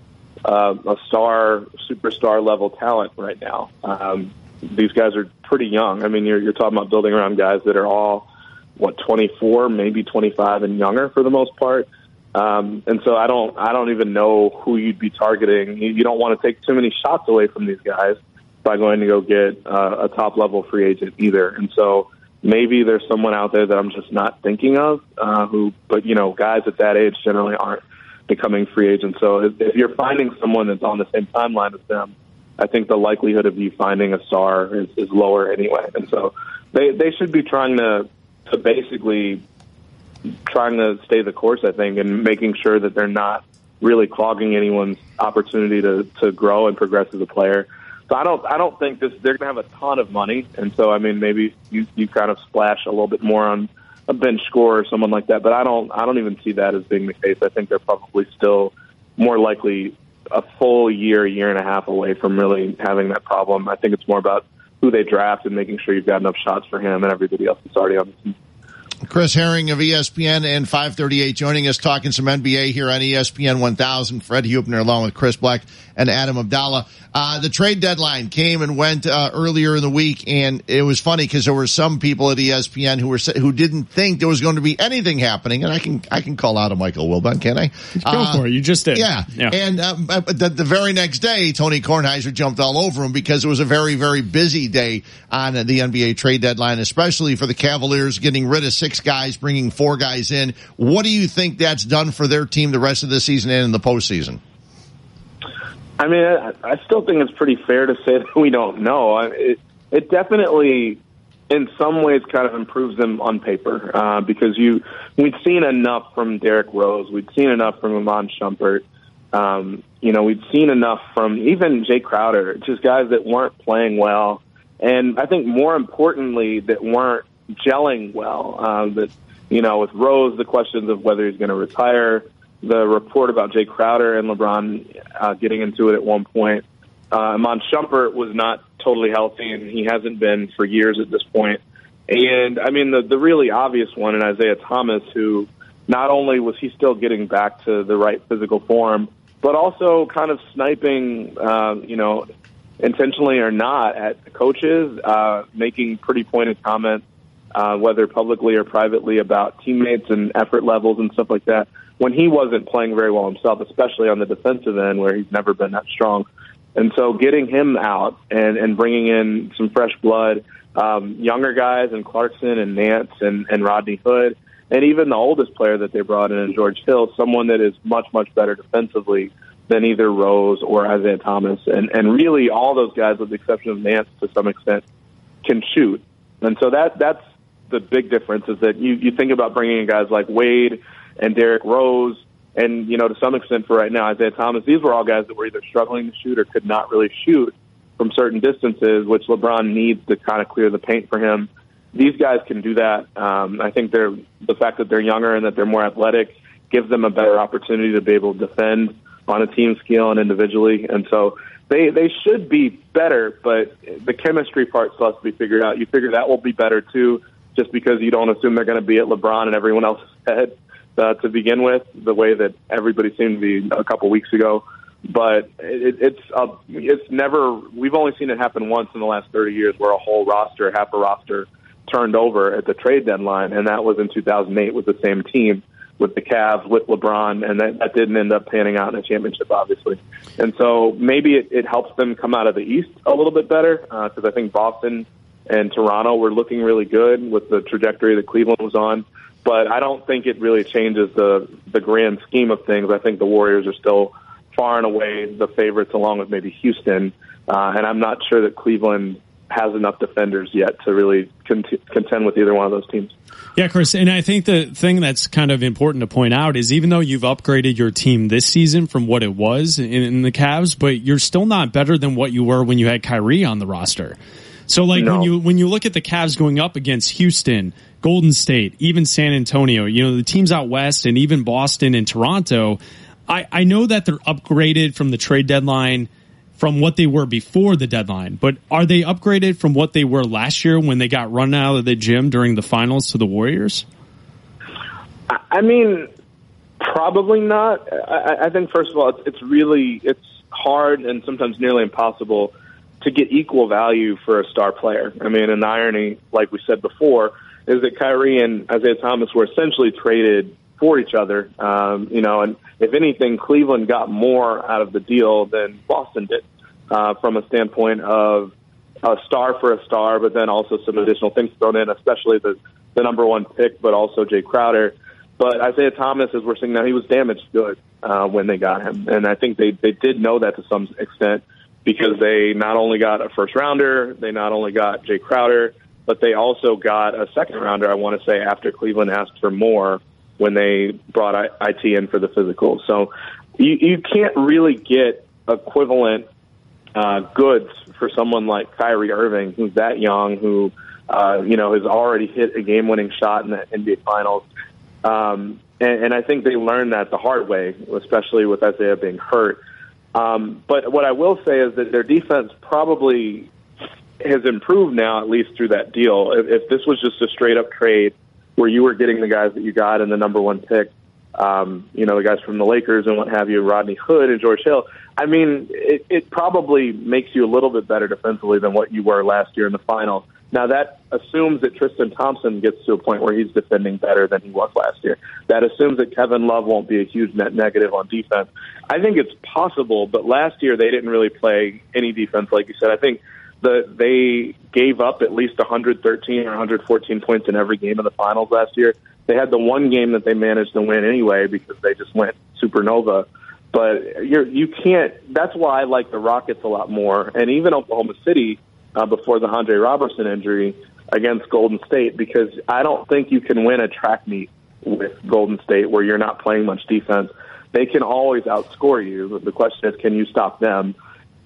uh, a star, superstar level talent right now. Um, these guys are pretty young. I mean, you're you're talking about building around guys that are all what 24, maybe 25 and younger for the most part. Um, and so I don't, I don't even know who you'd be targeting. You, don't want to take too many shots away from these guys by going to go get uh, a top level free agent either. And so maybe there's someone out there that I'm just not thinking of, uh, who, but you know, guys at that age generally aren't becoming free agents. So if, if you're finding someone that's on the same timeline as them, I think the likelihood of you finding a star is, is lower anyway. And so they, they should be trying to, to basically trying to stay the course, I think, and making sure that they're not really clogging anyone's opportunity to, to grow and progress as a player. So I don't I don't think this they're going to have a ton of money, and so I mean maybe you you kind of splash a little bit more on a bench score or someone like that, but I don't I don't even see that as being the case. I think they're probably still more likely a full year, year and a half away from really having that problem. I think it's more about who they draft and making sure you've got enough shots for him and everybody else that's already on the team. Chris Herring of ESPN and 538 joining us talking some NBA here on ESPN 1000. Fred Hubner along with Chris Black and Adam Abdallah. Uh, the trade deadline came and went uh, earlier in the week, and it was funny because there were some people at ESPN who were who didn't think there was going to be anything happening, and I can I can call out a Michael Wilbon, can I? Go uh, for it. You just did. Yeah. yeah. And um, the, the, very next day, Tony Kornheiser jumped all over him because it was a very very busy day on the NBA trade deadline, especially for the Cavaliers getting rid of six guys, bringing four guys in. What do you think that's done for their team the rest of the season and in the postseason? I mean, I, still think it's pretty fair to say that we don't know. It, it definitely, in some ways, kind of improves them on paper uh, because you we'd seen enough from Derrick Rose, we'd seen enough from Iman Shumpert. Um, you know, we'd seen enough from even Jae Crowder, just guys that weren't playing well, and I think more importantly, that weren't gelling well. Uh, that you know, with Rose, the questions of whether he's going to retire the report about Jae Crowder and LeBron uh, getting into it at one point. Uh, Iman Shumpert was not totally healthy, and he hasn't been for years at this point. And I mean, the the really obvious one, in Isaiah Thomas, who not only was he still getting back to the right physical form, but also kind of sniping, uh, you know, intentionally or not, at the coaches, uh, making pretty pointed comments, uh, whether publicly or privately, about teammates and effort levels and stuff like that when he wasn't playing very well himself, especially on the defensive end where he's never been that strong. And so getting him out and, and bringing in some fresh blood, um, younger guys and Clarkson and Nance and, and Rodney Hood, and even the oldest player that they brought in, George Hill, someone that is much, much better defensively than either Rose or Isaiah Thomas. And, and really all those guys, with the exception of Nance to some extent, can shoot. And so that, that's the big difference is that you, you think about bringing in guys like Wade and Derrick Rose, and you know to some extent for right now Isaiah Thomas. These were all guys that were either struggling to shoot or could not really shoot from certain distances, which LeBron needs to kind of clear the paint for him. These guys can do that. Um, I think they're the fact that they're younger and that they're more athletic gives them a better opportunity to be able to defend on a team scale and individually. And so they they should be better, but the chemistry part still has to be figured out. You figure that will be better too, just because you don't assume they're going to be at LeBron and everyone else's head uh, to begin with, the way that everybody seemed to be a couple weeks ago. But it, it's uh, it's never. We've only seen it happen once in the last 30 years, where a whole roster, half a roster, turned over at the trade deadline, and that was in 2008 with the same team with the Cavs with LeBron, and that, that didn't end up panning out in a championship, obviously. And so maybe it, it helps them come out of the East a little bit better because uh, I think Boston and Toronto were looking really good with the trajectory that Cleveland was on. but I don't think it really changes the the grand scheme of things. I think the Warriors are still far and away the favorites, along with maybe Houston, uh, and I'm not sure that Cleveland has enough defenders yet to really cont- contend with either one of those teams. Yeah, Chris, and I think the thing that's kind of important to point out is even though you've upgraded your team this season from what it was in, in the Cavs, but you're still not better than what you were when you had Kyrie on the roster. So like no. when you when you look at the Cavs going up against Houston, Golden State, even San Antonio, you know, the teams out west and even Boston and Toronto, I, I know that they're upgraded from the trade deadline from what they were before the deadline, but are they upgraded from what they were last year when they got run out of the gym during the finals to the Warriors? I mean, probably not. I, I think first of all, it's, it's really it's hard and sometimes nearly impossible to get equal value for a star player. I mean, the irony, like we said before, is that Kyrie and Isaiah Thomas were essentially traded for each other. Um, you know, and if anything, Cleveland got more out of the deal than Boston did uh, from a standpoint of a star for a star, but then also some additional things thrown in, especially the the number one pick, but also Jae Crowder. But Isaiah Thomas, as we're seeing now, he was damaged good uh, when they got him, and I think they they did know that to some extent because they not only got a first rounder, they not only got Jae Crowder, but they also got a second rounder. I want to say after Cleveland asked for more when they brought IT in for the physical. So you, you can't really get equivalent uh, goods for someone like Kyrie Irving, who's that young, who uh, you know has already hit a game-winning shot in the NBA Finals. Um, and, and I think they learned that the hard way, especially with Isaiah being hurt. Um, but what I will say is that their defense probably has improved now, at least through that deal. If, if this was just a straight up trade where you were getting the guys that you got in the number one pick, um, you know, the guys from the Lakers and what have you, Rodney Hood and George Hill. I mean, it, it probably makes you a little bit better defensively than what you were last year in the finals. Now that assumes that Tristan Thompson gets to a point where he's defending better than he was last year. That assumes that Kevin Love won't be a huge net negative on defense. I think it's possible, but last year they didn't really play any defense, like you said. I think the they gave up at least 113 or 114 points in every game of the finals last year. They had the one game that they managed to win anyway because they just went supernova. But you're you can't. That's why I like the Rockets a lot more, and even Oklahoma City uh, before the Andre Roberson injury against Golden State because I don't think you can win a track meet with Golden State where you're not playing much defense. They can always outscore you. The question is, can you stop them?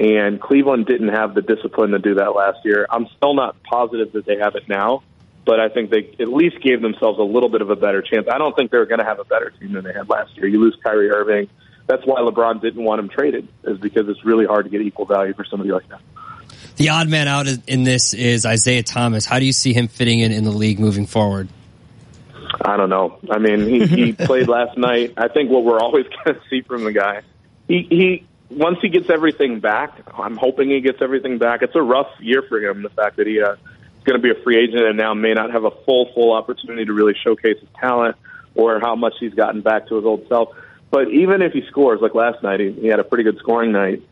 And Cleveland didn't have the discipline to do that last year. I'm still not positive that they have it now, but I think they at least gave themselves a little bit of a better chance. I don't think they're going to have a better team than they had last year. You lose Kyrie Irving. That's why LeBron didn't want him traded, is because it's really hard to get equal value for somebody like that. The odd man out in this is Isaiah Thomas. How do you see him fitting in in the league moving forward? I don't know. I mean, he, he played last night. I think what we're always going to see from the guy, he, he once he gets everything back, I'm hoping he gets everything back. It's a rough year for him. The fact that he uh, is going to be a free agent and now may not have a full full opportunity to really showcase his talent or how much he's gotten back to his old self. But even if he scores like last night, he, he had a pretty good scoring night,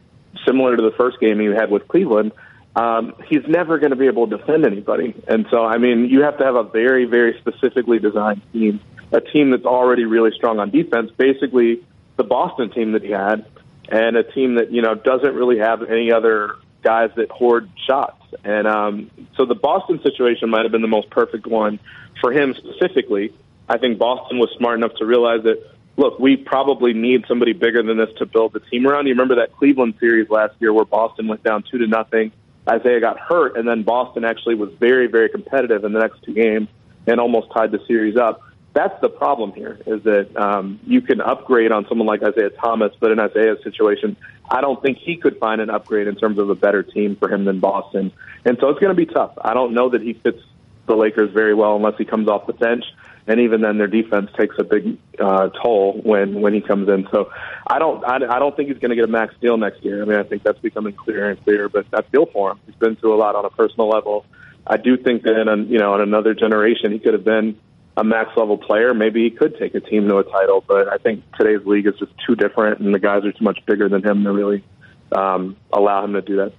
similar to the first game he had with Cleveland um, he's never going to be able to defend anybody. And so, I mean, you have to have a very, very specifically designed team, a team that's already really strong on defense, basically the Boston team that he had, and a team that, you know, doesn't really have any other guys that hoard shots. And um, so the Boston situation might have been the most perfect one for him specifically. I think Boston was smart enough to realize that, look, we probably need somebody bigger than this to build the team around. You remember that Cleveland series last year where Boston went down two to nothing Isaiah got hurt, and then Boston actually was very, very competitive in the next two games and almost tied the series up. That's the problem here, is that um, you can upgrade on someone like Isaiah Thomas, but in Isaiah's situation, I don't think he could find an upgrade in terms of a better team for him than Boston. And so it's going to be tough. I don't know that he fits the Lakers very well unless he comes off the bench and even then their defense takes a big uh, toll when when he comes in. So I don't I, I don't think he's going to get a max deal next year. I mean I think that's becoming clearer and clearer. But I feel for him. He's been through a lot on a personal level. I do think that in a, you know in another generation he could have been a max level player. Maybe he could take a team to a title. But I think today's league is just too different, and the guys are too much bigger than him to really um, allow him to do that.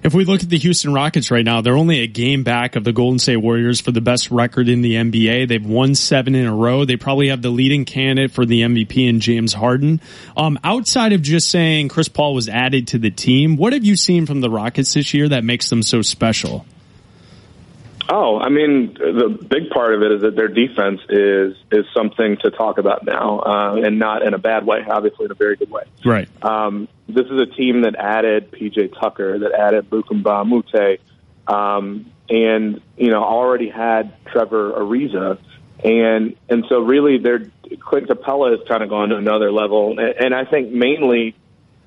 If we look at the Houston Rockets right now, they're only a game back of the Golden State Warriors for the best record in the NBA. They've won seven in a row. They probably have the leading candidate for the MVP in James Harden. Um, outside of just saying Chris Paul was added to the team, what have you seen from the Rockets this year that makes them so special? Oh, I mean, the big part of it is that their defense is is something to talk about now, uh, and not in a bad way. Obviously, in a very good way. Right. Um, this is a team that added PJ Tucker, that added Luc Mbah a Moute, um, and you know already had Trevor Ariza, and and so really, their Clint Capela has kind of gone to another level, and, and I think mainly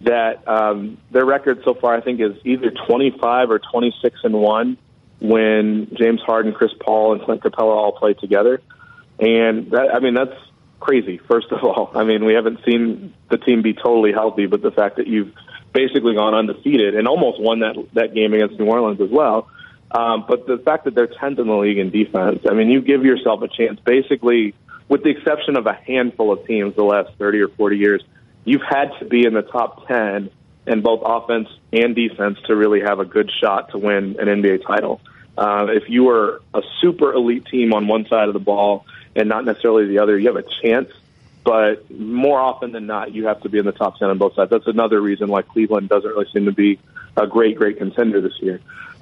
that um, their record so far, I think, is either twenty five or twenty six and one when James Harden, Chris Paul, and Clint Capela all play together. And that, I mean, that's crazy, first of all. I mean, we haven't seen the team be totally healthy, but the fact that you've basically gone undefeated and almost won that, that game against New Orleans as well. Um, but the fact that they're 10th in the league in defense, I mean, you give yourself a chance basically, with the exception of a handful of teams the last 30 or 40 years, you've had to be in the top 10 in both offense and defense to really have a good shot to win an NBA title. Uh, if you are a super elite team on one side of the ball and not necessarily the other, you have a chance. But more often than not, you have to be in the top 10 on both sides. That's another reason why Cleveland doesn't really seem to be a great, great contender this year.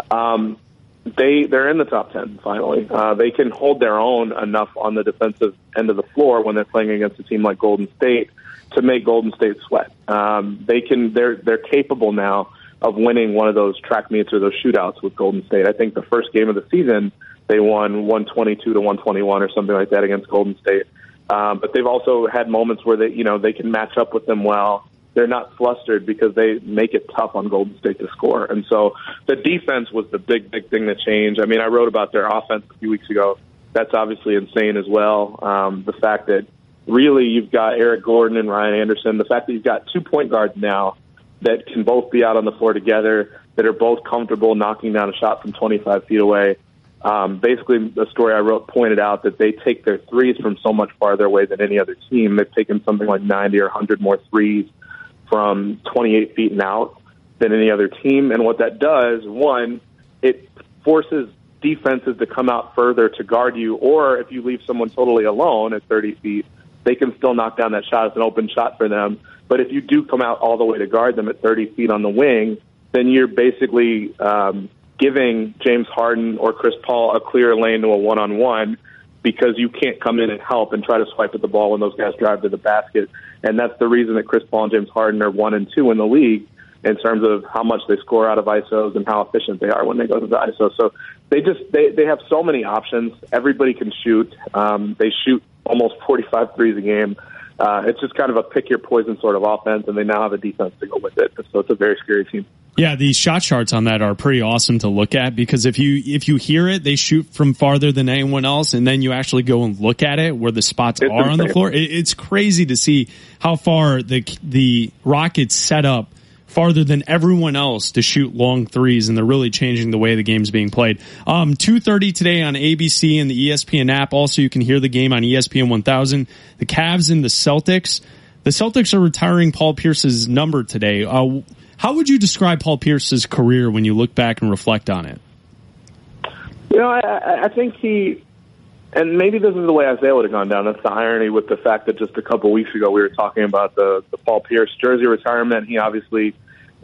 Um, they they're in the top 10 finally. Uh, they can hold their own enough on the defensive end of the floor when they're playing against a team like Golden State to make Golden State sweat. Um, they can they're they're capable now of winning one of those track meets or those shootouts with Golden State. I think the first game of the season they won 122 to 121 or something like that against Golden State. Um, but they've also had moments where they, you know, they can match up with them well. They're not flustered because they make it tough on Golden State to score. And so the defense was the big, big thing that changed. I mean, I wrote about their offense a few weeks ago. That's obviously insane as well. Um, the fact that really you've got Eric Gordon and Ryan Anderson. The fact that you've got two point guards now that can both be out on the floor together, that are both comfortable knocking down a shot from 25 feet away. Um, basically, the story I wrote pointed out that they take their threes from so much farther away than any other team. They've taken something like 90 or 100 more threes from 28 feet and out than any other team. And what that does, one, it forces defenses to come out further to guard you, or if you leave someone totally alone at 30 feet, they can still knock down that shot as an open shot for them. But if you do come out all the way to guard them at 30 feet on the wing, then you're basically um, giving James Harden or Chris Paul a clear lane to a one on one because you can't come in and help and try to swipe at the ball when those guys drive to the basket. And that's the reason that Chris Paul and James Harden are one and two in the league in terms of how much they score out of ISOs and how efficient they are when they go to the ISO. So they just they, they have so many options. Everybody can shoot. Um, they shoot almost 45 threes a game. Uh, it's just kind of a pick your poison sort of offense, and they now have a defense to go with it. So it's a very scary team. Yeah, the shot charts on that are pretty awesome to look at because if you if you hear it, they shoot from farther than anyone else, and then you actually go and look at it where the spots It's are on the floor. It, it's crazy to see how far the the Rockets set up farther than everyone else to shoot long threes, and they're really changing the way the game's being played. Um, two thirty today on ABC and the ESPN app. Also, you can hear the game on ESPN one thousand. The Cavs and the Celtics. The Celtics are retiring Paul Pierce's number today. Uh, how would you describe Paul Pierce's career when you look back and reflect on it? You know, I, I think he, and maybe this is the way Isaiah would have gone down. That's the irony with the fact that just a couple weeks ago we were talking about the the Paul Pierce jersey retirement. He obviously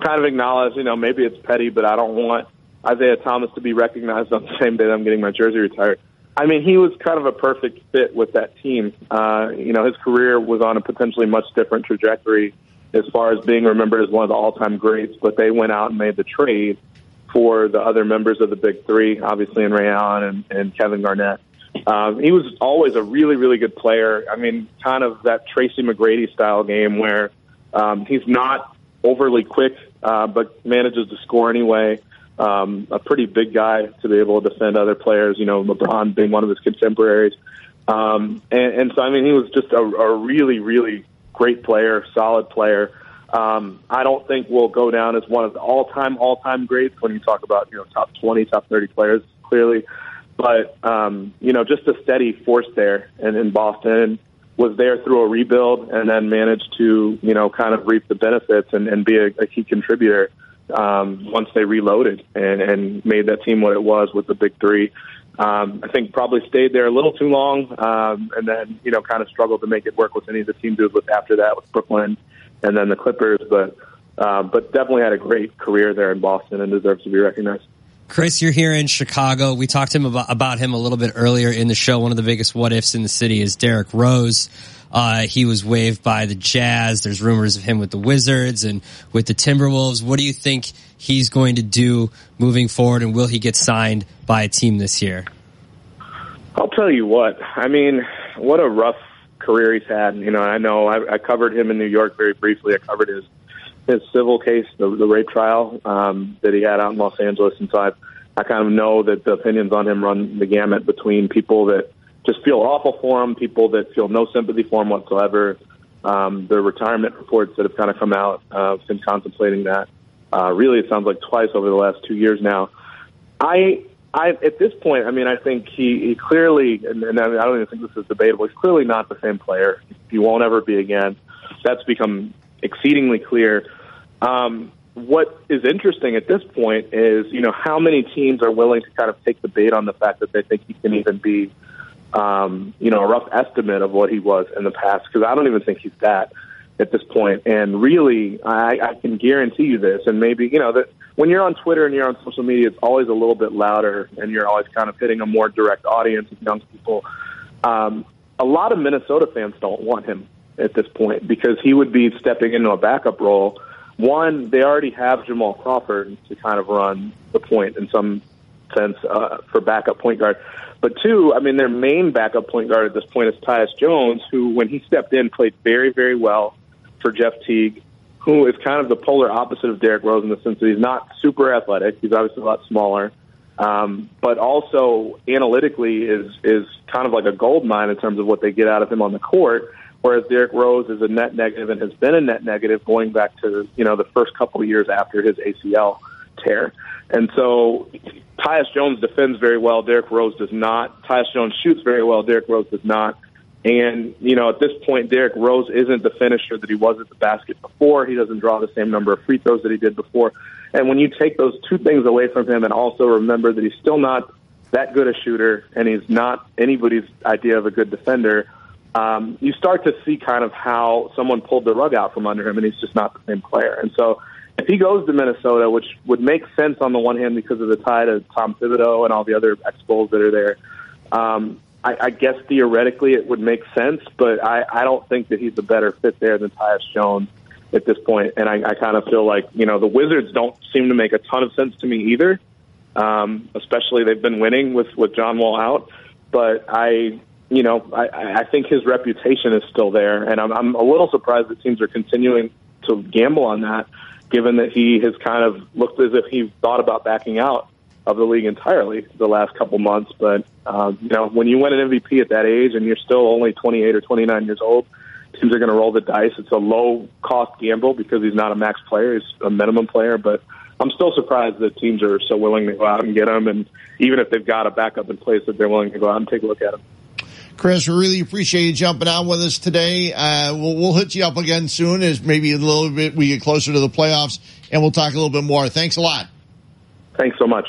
kind of acknowledged, you know, maybe it's petty, but I don't want Isaiah Thomas to be recognized on the same day that I'm getting my jersey retired. I mean, he was kind of a perfect fit with that team. Uh, you know, his career was on a potentially much different trajectory as far as being remembered as one of the all-time greats, but they went out and made the trade for the other members of the Big Three, obviously in Ray Allen and, and Kevin Garnett. Um, he was always a really, really good player. I mean, kind of that Tracy McGrady style game where um, he's not overly quick, uh, but manages to score anyway. Um, a pretty big guy to be able to defend other players. You know, LeBron being one of his contemporaries. Um, and, and so, I mean, he was just a, a really, really great player, solid player. Um, I don't think will go down as one of the all-time, all-time greats when you talk about you know top twenty, top thirty players. Clearly, but um, you know, just a steady force there, and in Boston was there through a rebuild, and then managed to you know kind of reap the benefits and, and be a, a key contributor um, once they reloaded and, and made that team what it was with the big three. Um, I think probably stayed there a little too long, um, and then you know kind of struggled to make it work with any of the teams was with after that with Brooklyn, and then the Clippers. But uh, but definitely had a great career there in Boston and deserves to be recognized. Chris, you're here in Chicago. We talked to him about, about him a little bit earlier in the show. One of the biggest what ifs in the city is Derrick Rose. Uh, he was waived by the Jazz. There's rumors of him with the Wizards and with the Timberwolves. What do you think he's going to do moving forward, and will he get signed by a team this year? I'll tell you what. I mean, what a rough career he's had. You know, I know I, I covered him in New York very briefly. I covered his his civil case, the, the rape trial um, that he had out in Los Angeles, and so I, I kind of know that the opinions on him run the gamut between people that just feel awful for him, people that feel no sympathy for him whatsoever. Um, the retirement reports that have kind of come out uh, since contemplating that. Uh, really, it sounds like twice over the last two years now. I, I at this point, I mean, I think he, he clearly, and, and I don't even think this is debatable. He's clearly not the same player. He won't ever be again. That's become exceedingly clear. Um, what is interesting at this point is, you know, how many teams are willing to kind of take the bait on the fact that they think he can even be, um, you know, a rough estimate of what he was in the past. Because I don't even think he's that at this point. And really, I, I can guarantee you this. And maybe, you know, that when you're on Twitter and you're on social media, it's always a little bit louder, and you're always kind of hitting a more direct audience of young people. Um, a lot of Minnesota fans don't want him at this point because he would be stepping into a backup role. One, they already have Jamal Crawford to kind of run the point in some sense uh, for backup point guard. But two, I mean, their main backup point guard at this point is Tyus Jones, who, when he stepped in, played very, very well for Jeff Teague, who is kind of the polar opposite of Derrick Rose in the sense that he's not super athletic. He's obviously a lot smaller, um, but also analytically is is kind of like a gold mine in terms of what they get out of him on the court whereas Derrick Rose is a net negative and has been a net negative going back to you know the first couple of years after his ACL tear. And so Tyus Jones defends very well. Derrick Rose does not. Tyus Jones shoots very well. Derrick Rose does not. And you know, at this point, Derrick Rose isn't the finisher that he was at the basket before. He doesn't draw the same number of free throws that he did before. And when you take those two things away from him, and also remember that he's still not that good a shooter, and he's not anybody's idea of a good defender um, you start to see kind of how someone pulled the rug out from under him, and he's just not the same player. And so, if he goes to Minnesota, which would make sense on the one hand because of the tie to Tom Thibodeau and all the other ex Bulls that are there, um, I, I guess theoretically it would make sense, but I, I don't think that he's a better fit there than Tyus Jones at this point. And I, I kind of feel like you know the Wizards don't seem to make a ton of sense to me either. Um, especially they've been winning with with John Wall out, but I you know, I, I think his reputation is still there, and I'm, I'm a little surprised that teams are continuing to gamble on that, given that he has kind of looked as if he thought about backing out of the league entirely the last couple months. But um, you know, when you win an MVP at that age and you're still only 28 or 29 years old, teams are going to roll the dice. It's a low cost gamble because he's not a max player; he's a minimum player, but. I'm still surprised that teams are so willing to go out and get him, and even if they've got a backup in place, that they're willing to go out and take a look at him. Chris, we really appreciate you jumping on with us today. Uh, we'll, we'll hit you up again soon as maybe a little bit we get closer to the playoffs, and we'll talk a little bit more. Thanks a lot. Thanks so much.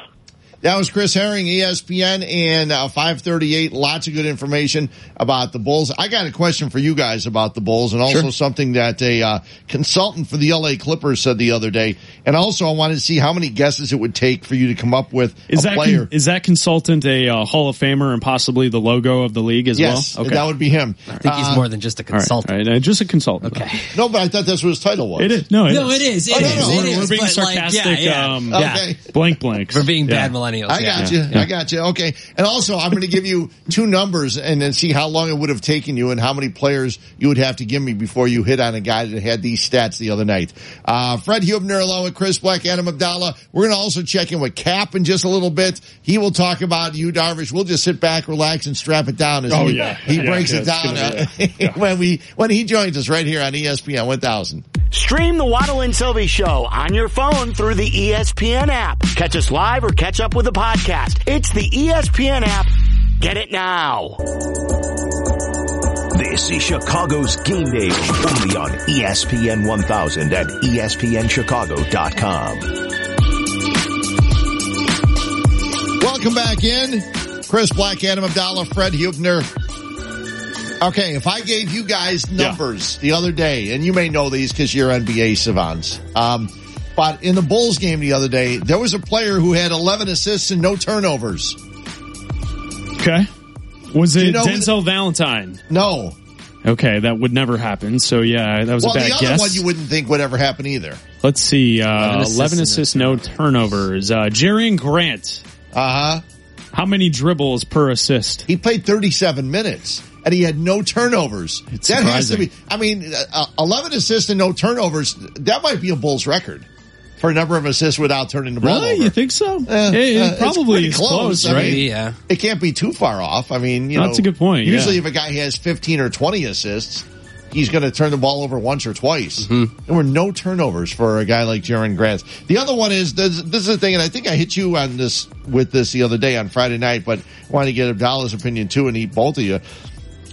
That was Chris Herring, ESPN, and uh, 538. Lots of good information about the Bulls. I got a question for you guys about the Bulls, and also sure. something that a uh, consultant for the LA Clippers said the other day. And also, I wanted to see how many guesses it would take for you to come up with is a that player. Con- is that consultant a uh, Hall of Famer and possibly the logo of the league as yes, well? Okay. that would be him. I think he's more than just a consultant. All right, all right. just a consultant. Okay. No, but I thought that's what his title was. It is. No, it no, is. it is. It Oh, no, is. no, It we're, is, we're being sarcastic. Like, yeah, yeah. Um, Okay. Blank blanks. We're being Yeah. bad millennials. I yeah. got you. I got you. Okay. And also, I'm going to give you two numbers and then see how long it would have taken you and how many players you would have to give me before Yu hit on a guy that had these stats the other night. Uh, Fred Hubner along with Chris Black, Adam Abdallah. We're going to also check in with Cap in just a little bit. He will talk about you, Darvish. We'll just sit back, relax, and strap it down as Oh, he, yeah. he Yeah, breaks yeah, it down gonna uh, when we when he joins us right here on ESPN 1000. Stream the Waddle and Silvy Show on your phone through the ESPN app. Catch us live or catch up with the podcast. It's the ESPN app. Get it now. This is Chicago's game day only on ESPN 1000 at ESPNChicago.com. Welcome back in. Chris Black, Adam Abdallah, Fred Hubner. Okay, if I gave you guys numbers the other day, and you may know these because you're NBA savants, um, but in the Bulls game the other day, there was a player who had 11 assists and no turnovers. Okay. Was it you know who Denzel Valentine? No. Okay, that would never happen. So yeah, that was well, a bad the other guess. one you wouldn't think would ever happen either. Let's see. Uh, 11 assists 11 assists, no turnovers. Uh, Jerian Grant. Uh huh. How many dribbles per assist? He played 37 minutes and he had no turnovers. It's that has to be, I mean, uh, 11 assists and no turnovers, that might be a Bulls record for a number of assists without turning the ball Really? over. You think so? Eh, It- it uh, it's probably pretty is close, I right? mean, yeah. It can't be too far off. I mean, you know. That's a good point, Usually yeah. if a guy has 15 or 20 assists, he's going to turn the ball over once or twice. Mm-hmm. There were no turnovers for a guy like Jerian Grant. The other one is, this, this is the thing, and I think I hit you on this with this the other day on Friday night, but I wanted to get Abdallah's opinion too and eat both of you.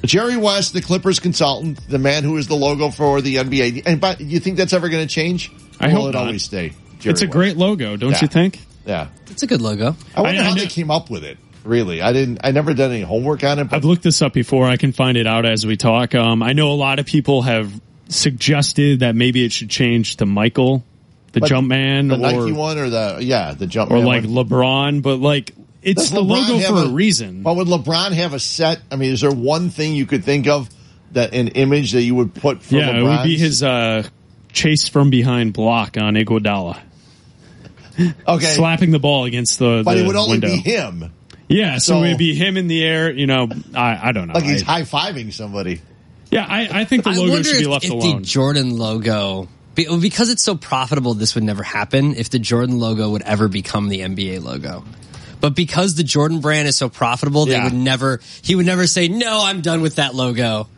Jerry West, the Clippers consultant, the man who is the logo for the NBA. And but you think that's ever going to change? I will hope it not. always stay? Jerry it's a West? great logo, don't Yeah. you think? Yeah. It's a good logo. I wonder I- I how know- they came up with it. Really, I didn't. I never did any homework on it. But I've looked this up before. I can find it out as we talk. Um, I know a lot of people have suggested that maybe it should change to Michael, the But jump man, the or Nike one or the yeah the jump or like one. LeBron, but like it's the logo for a, reason. But would LeBron have a set? I mean, is there one thing you could think of that an image that you would put for yeah, it would be his uh, chase from behind block on Iguodala. Okay. slapping the ball against the, but the it would only window. be him. Yeah, so, So- it'd be him in the air. You know, I, I don't know. Like he's high fiving somebody. yeah, I, I think the logo should be if, left if alone. the Jordan logo, because it's so profitable, this would never happen. If the Jordan logo would ever become the NBA logo. But because the Jordan brand is so profitable, Yeah. they would never. He would never say, "No, I'm done with that logo."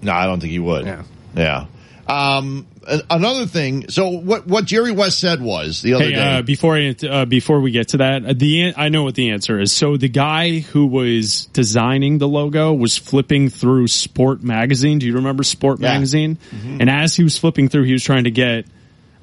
No, I don't think he would. Yeah. Yeah. Um, another thing. So what what Jerry West said was the other Hey, day. uh, before I, uh, before we get to that, uh, the I know what the answer is. So the guy who was designing the logo was flipping through Sport magazine. Do you remember Sport Yeah. magazine? Mhm. And as he was flipping through, he was trying to get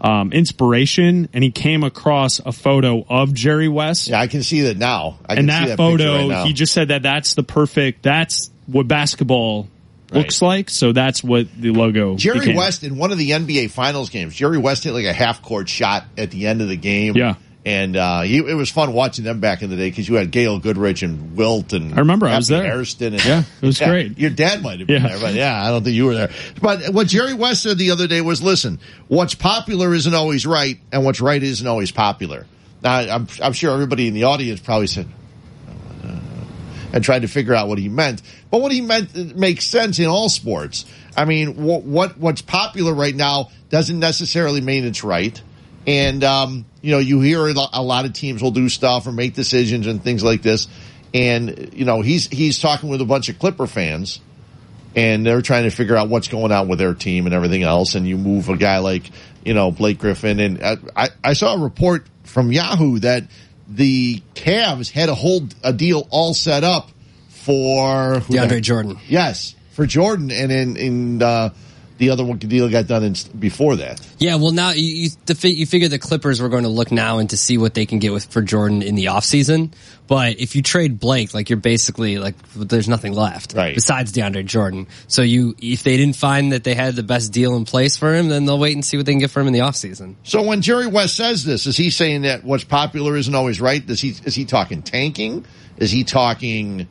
um, inspiration, and he came across a photo of Jerry West. yeah, I can see that now. I and can see that, that photo, right now. he just said that that's the perfect. That's what basketball looks like. So that's what the logo. Jerry became. West in one of the NBA Finals games. Jerry West hit like a half court shot at the end of the game. Yeah. And uh, he, it was fun watching them back in the day because you had Gail Goodrich and Wilt and I remember, I was there. Hairston And, Yeah, it was great. Your dad might have been Yeah. there, but yeah, I don't think you were there. But what Jerry West said the other day was, "Listen, what's popular isn't always right, and what's right isn't always popular." Now, I'm, I'm sure everybody in the audience probably said, and tried to figure out what he meant. But what he meant uh, makes sense in all sports. I mean, what, what what's popular right now doesn't necessarily mean it's right. And um, you know, you hear a lot of teams will do stuff or make decisions and things like this. And you know, he's he's talking with a bunch of Clipper fans, and they're trying to figure out what's going on with their team and everything else. And you move a guy like you know Blake Griffin, and uh, I I saw a report from Yahoo that the Cavs had a whole a deal all set up for DeAndre Jordan. Yes, for Jordan, and in in uh, the other one deal got done in, before that. Yeah, well, now you you, the, you figure the Clippers were going to look now and to see what they can get with for Jordan in the offseason. But if you trade Blake, like you're basically like there's nothing left Right. besides DeAndre Jordan. So you if they didn't find that they had the best deal in place for him, then they'll wait and see what they can get for him in the offseason. So when Jerry West says this, is he saying that what's popular isn't always right? Does he is he talking tanking? Is he talking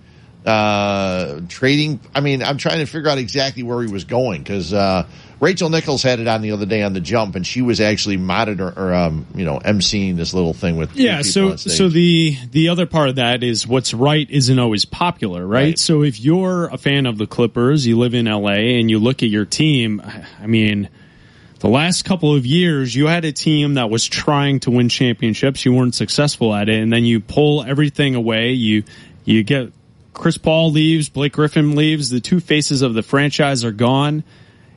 uh, trading? I mean, I'm trying to figure out exactly where he was going because uh, Rachel Nichols had it on the other day on the jump, and she was actually monitor or um, you know emceeing this little thing with Yeah, so so the the other part of that is what's right isn't always popular, right? Right. So if you're a fan of the Clippers, you live in LA and you look at your team, I mean, the last couple of years you had a team that was trying to win championships, you weren't successful at it, and then you pull everything away, you you get Chris Paul leaves, Blake Griffin leaves, the two faces of the franchise are gone.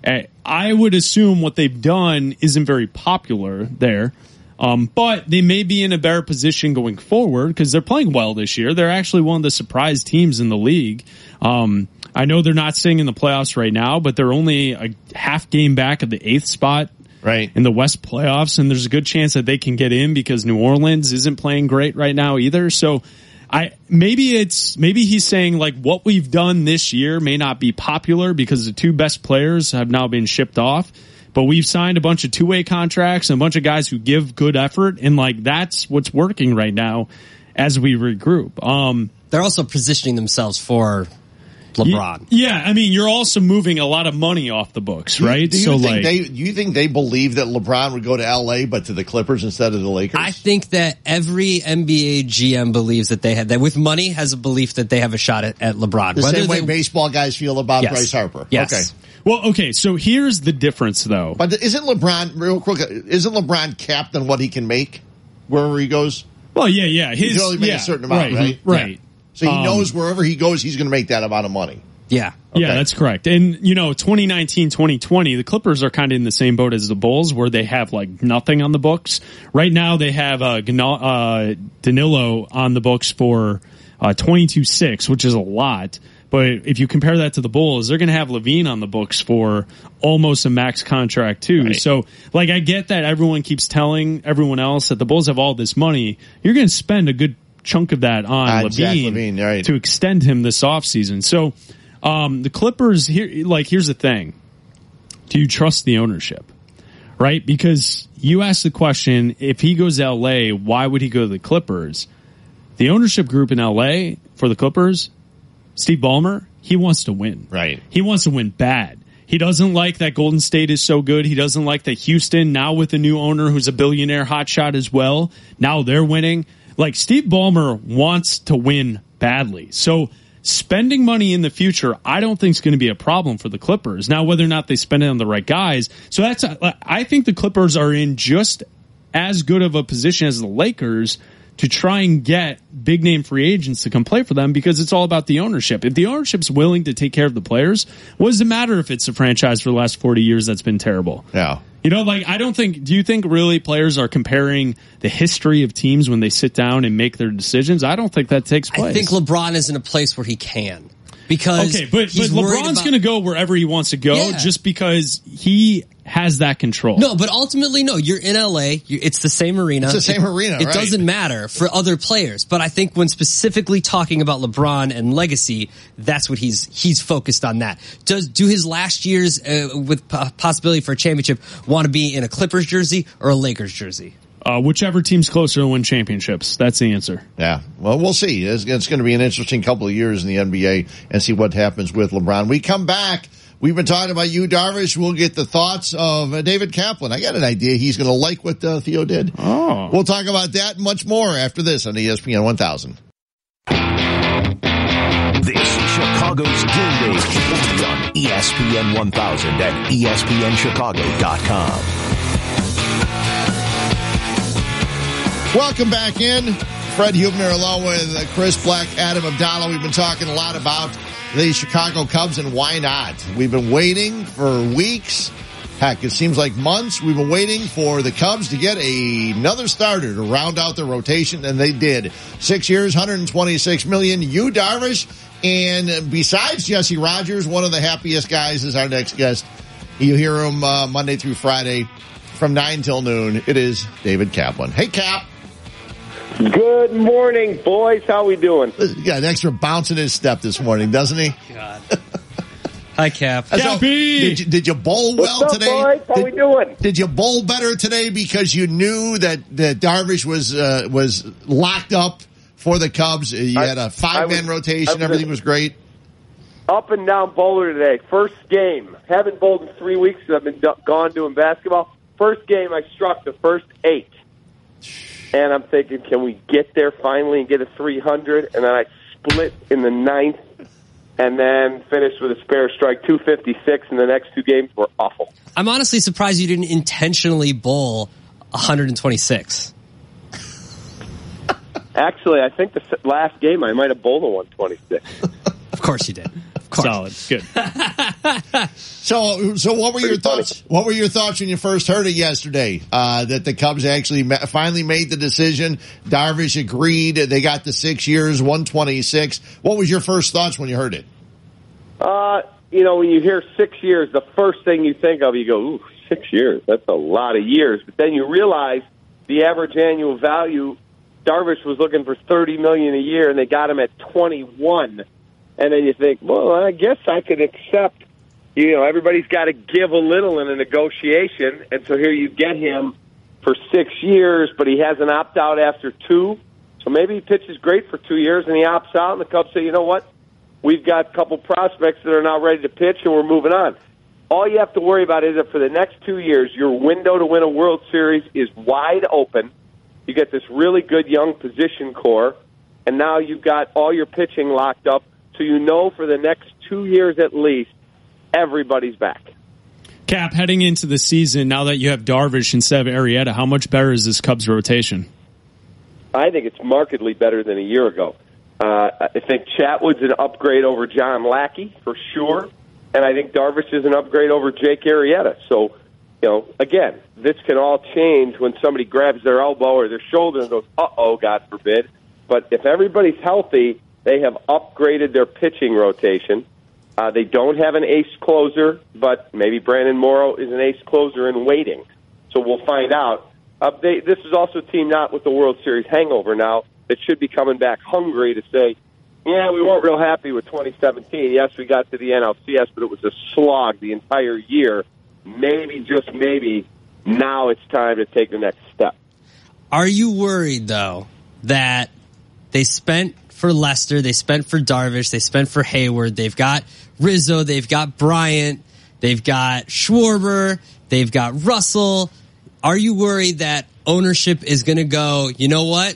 Uh, I would assume what they've done isn't very popular there. Um, but they may be in a better position going forward because they're playing well this year. They're actually one of the surprise teams in the league. Um, I know they're not staying in the playoffs right now, but they're only a half game back of the eighth spot right in the West playoffs, and there's a good chance that they can get in because New Orleans isn't playing great right now either. So I maybe it's maybe he's saying like what we've done this year may not be popular because the two best players have now been shipped off, but we've signed a bunch of two way contracts and a bunch of guys who give good effort, and like that's what's working right now as we regroup. Um, They're also positioning themselves for LeBron. yeah, I mean, you're also moving a lot of money off the books, right? Do you so think like, they? Do you think they believe that LeBron would go to L.A. but to the Clippers instead of the Lakers? I think that every NBA GM believes that they have that with money has a belief that they have a shot at, at LeBron. the Whether same way they- baseball guys feel about Yes. Bryce Harper. Yes. Okay. well, okay, so here's the difference though. But isn't LeBron real quick? Isn't LeBron capped on what he can make wherever he goes? Well, yeah, yeah, he his- can only make yeah, a certain amount, right, right? right. Yeah. So he Um, knows wherever he goes, he's going to make that amount of money. Yeah. Yeah, that's correct. And, you know, 2019, 2020, the Clippers are kind of in the same boat as the Bulls where they have like nothing on the books. Right now they have, uh, Gna- uh Danilo on the books for, uh, 22-6, which is a lot. But if you compare that to the Bulls, they're going to have LaVine on the books for almost a max contract too. So, like, I get that everyone keeps telling everyone else that the Bulls have all this money. You're going to spend a good chunk of that on Zach LaVine, LaVine, right. to extend him this offseason. So, um, the Clippers here, like, here's the thing. Do you trust the ownership? Right? Because you asked the question, if he goes to LA, why would he go to the Clippers? The ownership group in LA for the Clippers, Steve Ballmer, he wants to win. Right. He wants to win bad. He doesn't like that Golden State is so good. He doesn't like that Houston, now with a new owner who's a billionaire hotshot as well, now they're winning. Like Steve Ballmer wants to win badly. So spending money in the future, I don't think is going to be a problem for the Clippers. Now, whether or not they spend it on the right guys. So that's, I think the Clippers are in just as good of a position as the Lakers to try and get big name free agents to come play for them because it's all about the ownership. If the ownership's willing to take care of the players, what does it matter if it's a franchise for the last 40 years that's been terrible? Yeah. You know, like, I don't think, do you think really players are comparing the history of teams when they sit down and make their decisions? I don't think that takes place. I think LeBron is in a place where he can because Okay, but, but he's worried LeBron's about- going to go wherever he wants to go Yeah. just because he has that control. No, but ultimately, no. You're in LA. You, it's the same arena. It's the same It- arena, It right. doesn't matter for other players. But I think when specifically talking about LeBron and legacy, that's what he's he's focused on. That does do his last years uh, with po- possibility for a championship want to be in a Clippers jersey or a Lakers jersey? Uh, whichever team's closer to win championships. That's the answer. Yeah. Well, we'll see. It's, it's going to be an interesting couple of years in the NBA and see what happens with LeBron. We come back. We've been talking about Yu, Darvish. We'll get the thoughts of uh, David Kaplan. I got an idea. He's going to like what uh, Theo did. Oh. We'll talk about that and much more after this on ESPN 1000. This is Chicago's Game Day only on ESPN 1000 and E ESPNChicago.com. Welcome back in. Fred Hubner along with uh, Chris Black, Adam Abdallah. We've been talking a lot about the Chicago Cubs and why not. We've been waiting for weeks. Heck, it seems like months. We've been waiting for the Cubs to get a, another starter to round out their rotation, and they did. Six years, 126 million. Yu, Darvish, and besides Jesse Rogers, one of the happiest guys is our next guest. You hear him uh, Monday through Friday from 9 till noon. It is David Kaplan. Hey, Cap. Good morning, boys. How we doing? He got an extra bounce in his step this morning, doesn't he? God. Hi, Cap. So, did, you, did you bowl well What's up, today? boys? How did, we doing? Did you bowl better today because you knew that that Darvish was uh, was locked up for the Cubs? You I- had a five man rotation. Was- Everything was great. Up and down bowler today. First game. Haven't bowled in three weeks. I've been do- gone doing basketball. First game, I struck the first eight. And I'm thinking, can we get there finally and get a 300? And then I split in the ninth and then finished with a spare strike 256. And the next two games were awful. I'm honestly surprised you didn't intentionally bowl 126. Actually, I think the last game I might have bowled a 126. Of course you did. Solid. Good. So, so what were your thoughts? What were your thoughts when you first heard it yesterday? Uh, that the Cubs actually ma- finally made the decision. Darvish agreed. They got the six years, one twenty six. What was your first thoughts when you heard it? Uh, you know, when you hear six years, the first thing you think of, you go, ooh, six years. That's a lot of years. But then you realize the average annual value Darvish was looking for thirty million a year, and they got him at twenty one. And then you think, well, I guess I could accept. You know, everybody's got to give a little in a negotiation, and so here you get him for six years, but he has an opt out after two. So maybe he pitches great for two years and he opts out, and the Cubs say, you know what? We've got a couple prospects that are now ready to pitch, and we're moving on. All you have to worry about is that for the next two years, your window to win a World Series is wide open. You get this really good young position core, and now you've got all your pitching locked up, so you know for the next two years at least, everybody's back. Cap, heading into the season, now that you have Darvish instead of Arrieta, how much better is this Cubs rotation? I think it's markedly better than a year ago. Uh, I think Chatwood's an upgrade over John Lackey for sure, and I think Darvish is an upgrade over Jake Arrieta. So, you know, again, this can all change when somebody grabs their elbow or their shoulder and goes, "Uh oh, God forbid." But if everybody's healthy, they have upgraded their pitching rotation. Uh, they don't have an ace closer, but maybe Brandon Morrow is an ace closer in waiting. So we'll find out. Uh, they, this is also a team not with the World Series hangover now that should be coming back hungry to say, yeah, we weren't real happy with 2017. Yes, we got to the NLCS, but it was a slog the entire year. Maybe, just maybe, now it's time to take the next step. Are you worried though that they spent for Lester, they spent for Darvish, they spent for Heyward, they've got Rizzo, they've got Bryant, they've got Schwarber, they've got Russell. Are you worried that ownership is going to go, you know what?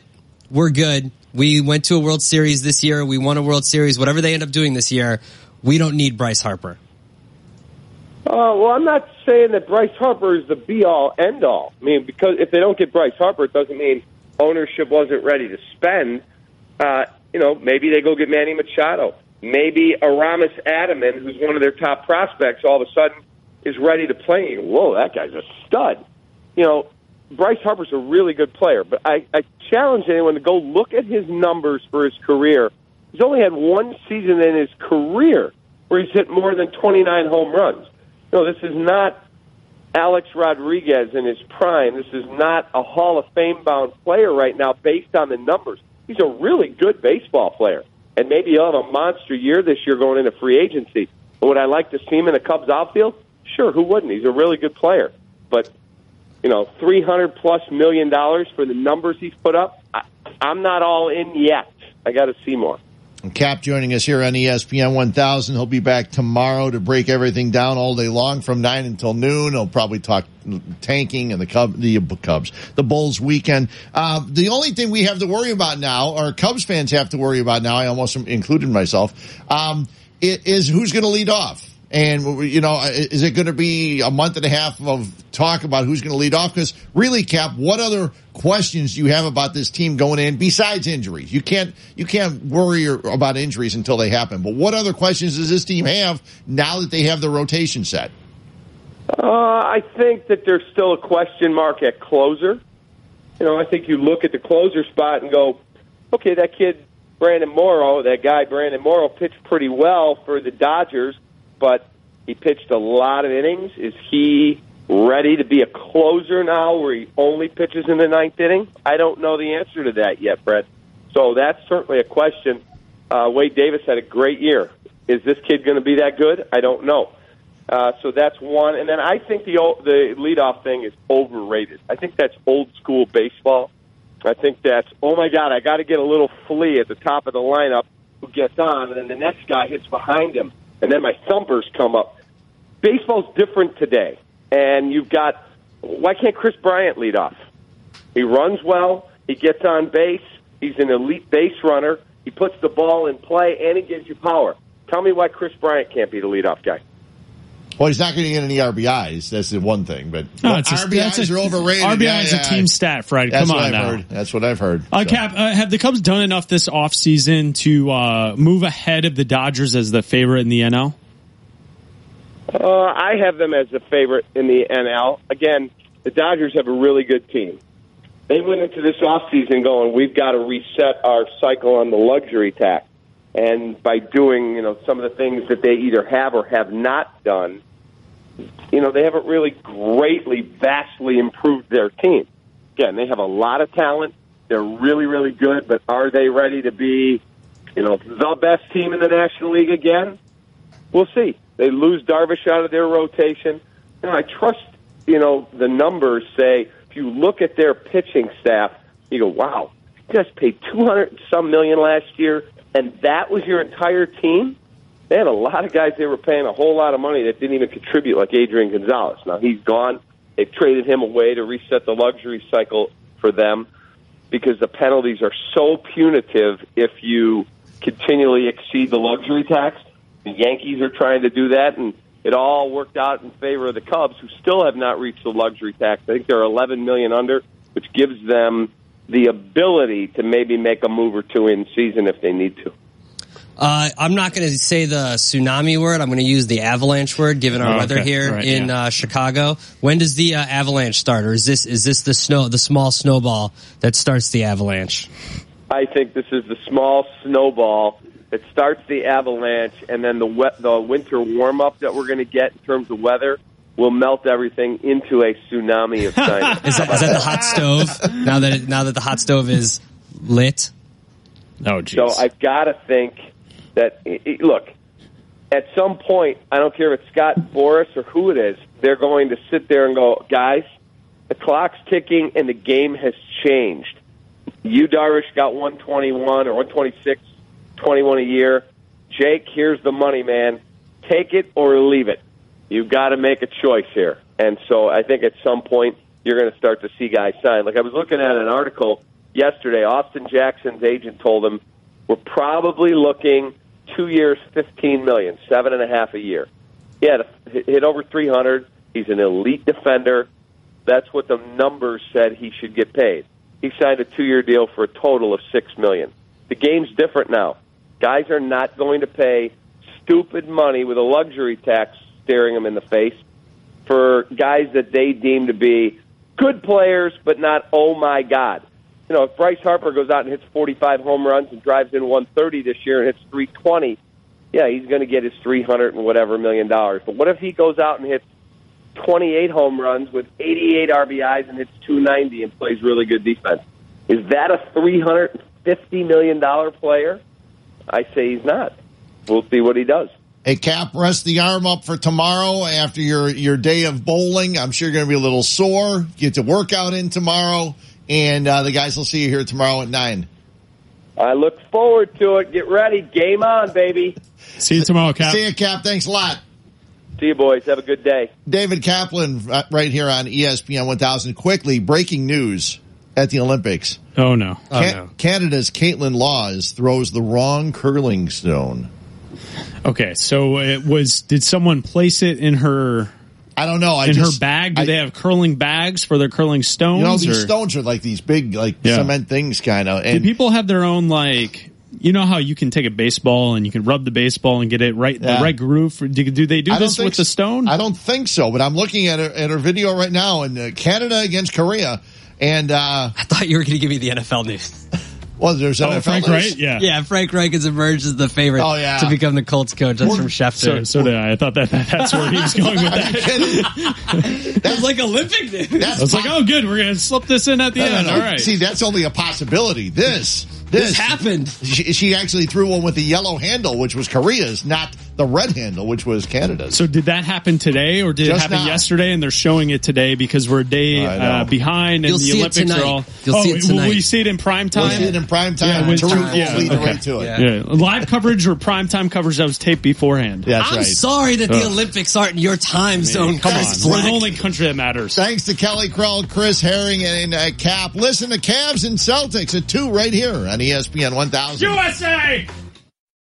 We're good. We went to a World Series this year. We won a World Series. Whatever they end up doing this year, we don't need Bryce Harper. Uh, well, I'm not saying that Bryce Harper is the be all end all. I mean, because if they don't get Bryce Harper, it doesn't mean ownership wasn't ready to spend. Uh, you know, maybe they go get Manny Machado. Maybe Aramis Ademan, who's one of their top prospects, all of a sudden is ready to play. Whoa, that guy's a stud. You know, Bryce Harper's a really good player, but I, I challenge anyone to go look at his numbers for his career. He's only had one season in his career where he's hit more than 29 home runs. No, this is not Alex Rodriguez in his prime. This is not a Hall of Fame bound player right now based on the numbers. He's a really good baseball player. And maybe he'll have a monster year this year going into free agency. But would I like to see him in the Cubs outfield? Sure, who wouldn't? He's a really good player. But, you know, 300 plus million dollars for the numbers he's put up, I, I'm not all in yet. I got to see more. Cap joining us here on ESPN 1000. He'll be back tomorrow to break everything down all day long from 9 until noon. He'll probably talk tanking and the Cub, the Cubs, the Bulls weekend. Uh, the only thing we have to worry about now, or Cubs fans have to worry about now, I almost included myself, um, is who's going to lead off. And, you know, is it going to be a month and a half of talk about who's going to lead off? Because really, Cap, what other questions do you have about this team going in besides injuries? You can't, you can't worry about injuries until they happen. But what other questions does this team have now that they have the rotation set? Uh, I think that there's still a question mark at closer. You know, I think you look at the closer spot and go, okay, that kid, Brandon Morrow, that guy, Brandon Morrow, pitched pretty well for the Dodgers but he pitched a lot of innings. Is he ready to be a closer now where he only pitches in the ninth inning? I don't know the answer to that yet, Brett. So that's certainly a question. Uh, Wade Davis had a great year. Is this kid going to be that good? I don't know. Uh, so that's one. And then I think the the leadoff thing is overrated. I think that's old school baseball. I think that's, oh my God, I got to get a little flea at the top of the lineup who gets on, and then the next guy hits behind him and then my thumpers come up. Baseball's different today, and you've got why can't Kris Bryant lead off? He runs well, he gets on base, he's an elite base runner, he puts the ball in play, and he gives you power. Tell me why Kris Bryant can't be the leadoff guy. Well, he's not going to get any RBIs. That's the one thing. But No, well, a- RBIs a- are overrated. RBI Yeah, is a yeah. team stat, Fred. Come on I've now. heard. That's what I've heard. Uh, So. Cap, uh, have the Cubs done enough this offseason to uh, move ahead of the Dodgers as the favorite in the NL? Uh, I have them as the favorite in the NL. Again, the Dodgers have a really good team. They went into this offseason going, we've got to reset our cycle on the luxury tax. And by doing, you know, some of the things that they either have or have not done, you know, they haven't really greatly, vastly improved their team. Again, they have a lot of talent. They're really, really good, but are they ready to be, you know, the best team in the National League again? We'll see. They lose Darvish out of their rotation. And I trust, you know, the numbers say if you look at their pitching staff, you go, wow, guys paid two hundred some million last year, and that was your entire team. They had a lot of guys they were paying a whole lot of money that didn't even contribute, like Adrian Gonzalez. Now he's gone. They've traded him away to reset the luxury cycle for them because the penalties are so punitive if you continually exceed the luxury tax. The Yankees are trying to do that, and it all worked out in favor of the Cubs, who still have not reached the luxury tax. I think they're 11 million under, which gives them the ability to maybe make a move or two in season if they need to. Uh, I'm not going to say the tsunami word. I'm going to use the avalanche word, given our Oh, weather okay. here All right, in uh, Chicago. When does the uh, avalanche start, or is this is this the snow, the small snowball that starts the avalanche? I think this is the small snowball that starts the avalanche, and then the wet, the winter warm up that we're going to get in terms of weather will melt everything into a tsunami of China. Is that, is that the hot stove? Now that it, now that the hot stove is lit. Oh, So I've got to think that i- i- look at some point. I don't care if it's Scott Boras or who it is. They're going to sit there and go, guys, the clock's ticking and the game has changed. Yu Darvish got 121 or 126, 21 a year. Jake, here's the money, man. Take it or leave it. You've got to make a choice here. And so I think at some point you're going to start to see guys sign. Like I was looking at an article yesterday. Austin Jackson's agent told him we're probably looking two years, fifteen million, seven and a half a year. He had a, hit over three hundred. He's an elite defender. That's what the numbers said he should get paid. He signed a two-year deal for a total of six million. The game's different now. Guys are not going to pay stupid money with a luxury tax staring them in the face for guys that they deem to be good players, but not oh my god. You know, if Bryce Harper goes out and hits 45 home runs and drives in 130 this year and hits 320, yeah, he's going to get his 300 and whatever million dollars. But what if he goes out and hits 28 home runs with 88 RBIs and hits 290 and plays really good defense? Is that a 350 million dollar player? I say he's not. We'll see what he does. Hey, Cap, rest the arm up for tomorrow after your, your day of bowling. I'm sure you're going to be a little sore. Get to work out in tomorrow. And uh, the guys will see you here tomorrow at 9. I look forward to it. Get ready. Game on, baby. See you tomorrow, Cap. See you, Cap. Thanks a lot. See you, boys. Have a good day. David Kaplan, uh, right here on ESPN 1000. Quickly, breaking news at the Olympics. Oh no. Oh, Ca- no. Canada's Kaitlyn Lawes throws the wrong curling stone. Okay, so it was. Did someone place it in her? I don't know. I in just- her bag. Do I- they have curling bags for their curling stones? You know, these or- stones are like these big, like Yeah. cement things, kind of. Do people have their own like? You know how you can take a baseball and you can rub the baseball and get it right Yeah. the right groove. Do, do they do I this think with the stone? I don't think so, but I'm looking at her, at her video right now, in uh, Canada against Korea, and uh, I thought you were going to give me the NFL news. well, there's Oh, NFL Frank news? Wright? Yeah. Yeah, Frank Reich has emerged as the favorite Oh, yeah. to become the Colts coach. That's from Schefter. So, so did I. I thought that, that that's where he was going with that. That's like Olympic news. That's I was like, oh, good. We're gonna slip this in at the No, no, end. no. All right. See, that's only a possibility. This, this, This happened. She, she actually threw one with the yellow handle, which was Korea's, not the red handle, which was Canada's. So did that happen today, or did Just it happen now. yesterday? And they're showing it today because we're a day uh, behind, and You'll the see Olympics tonight. are all. You'll oh, see it tonight. will tonight. we see it in prime time? We'll see it in prime time. Yeah, with- Tariq yeah, lead okay. right to it. Yeah. Yeah, live coverage or prime time coverage that was taped beforehand. That's I'm right. sorry that the Ugh. Olympics aren't in your time zone. Come on, we're the only country that matters. Thanks to Kelly Crull, Chris Herring, and uh, Cap. Listen to Cavs and Celtics at 2 right here on ESPN 1000. USA.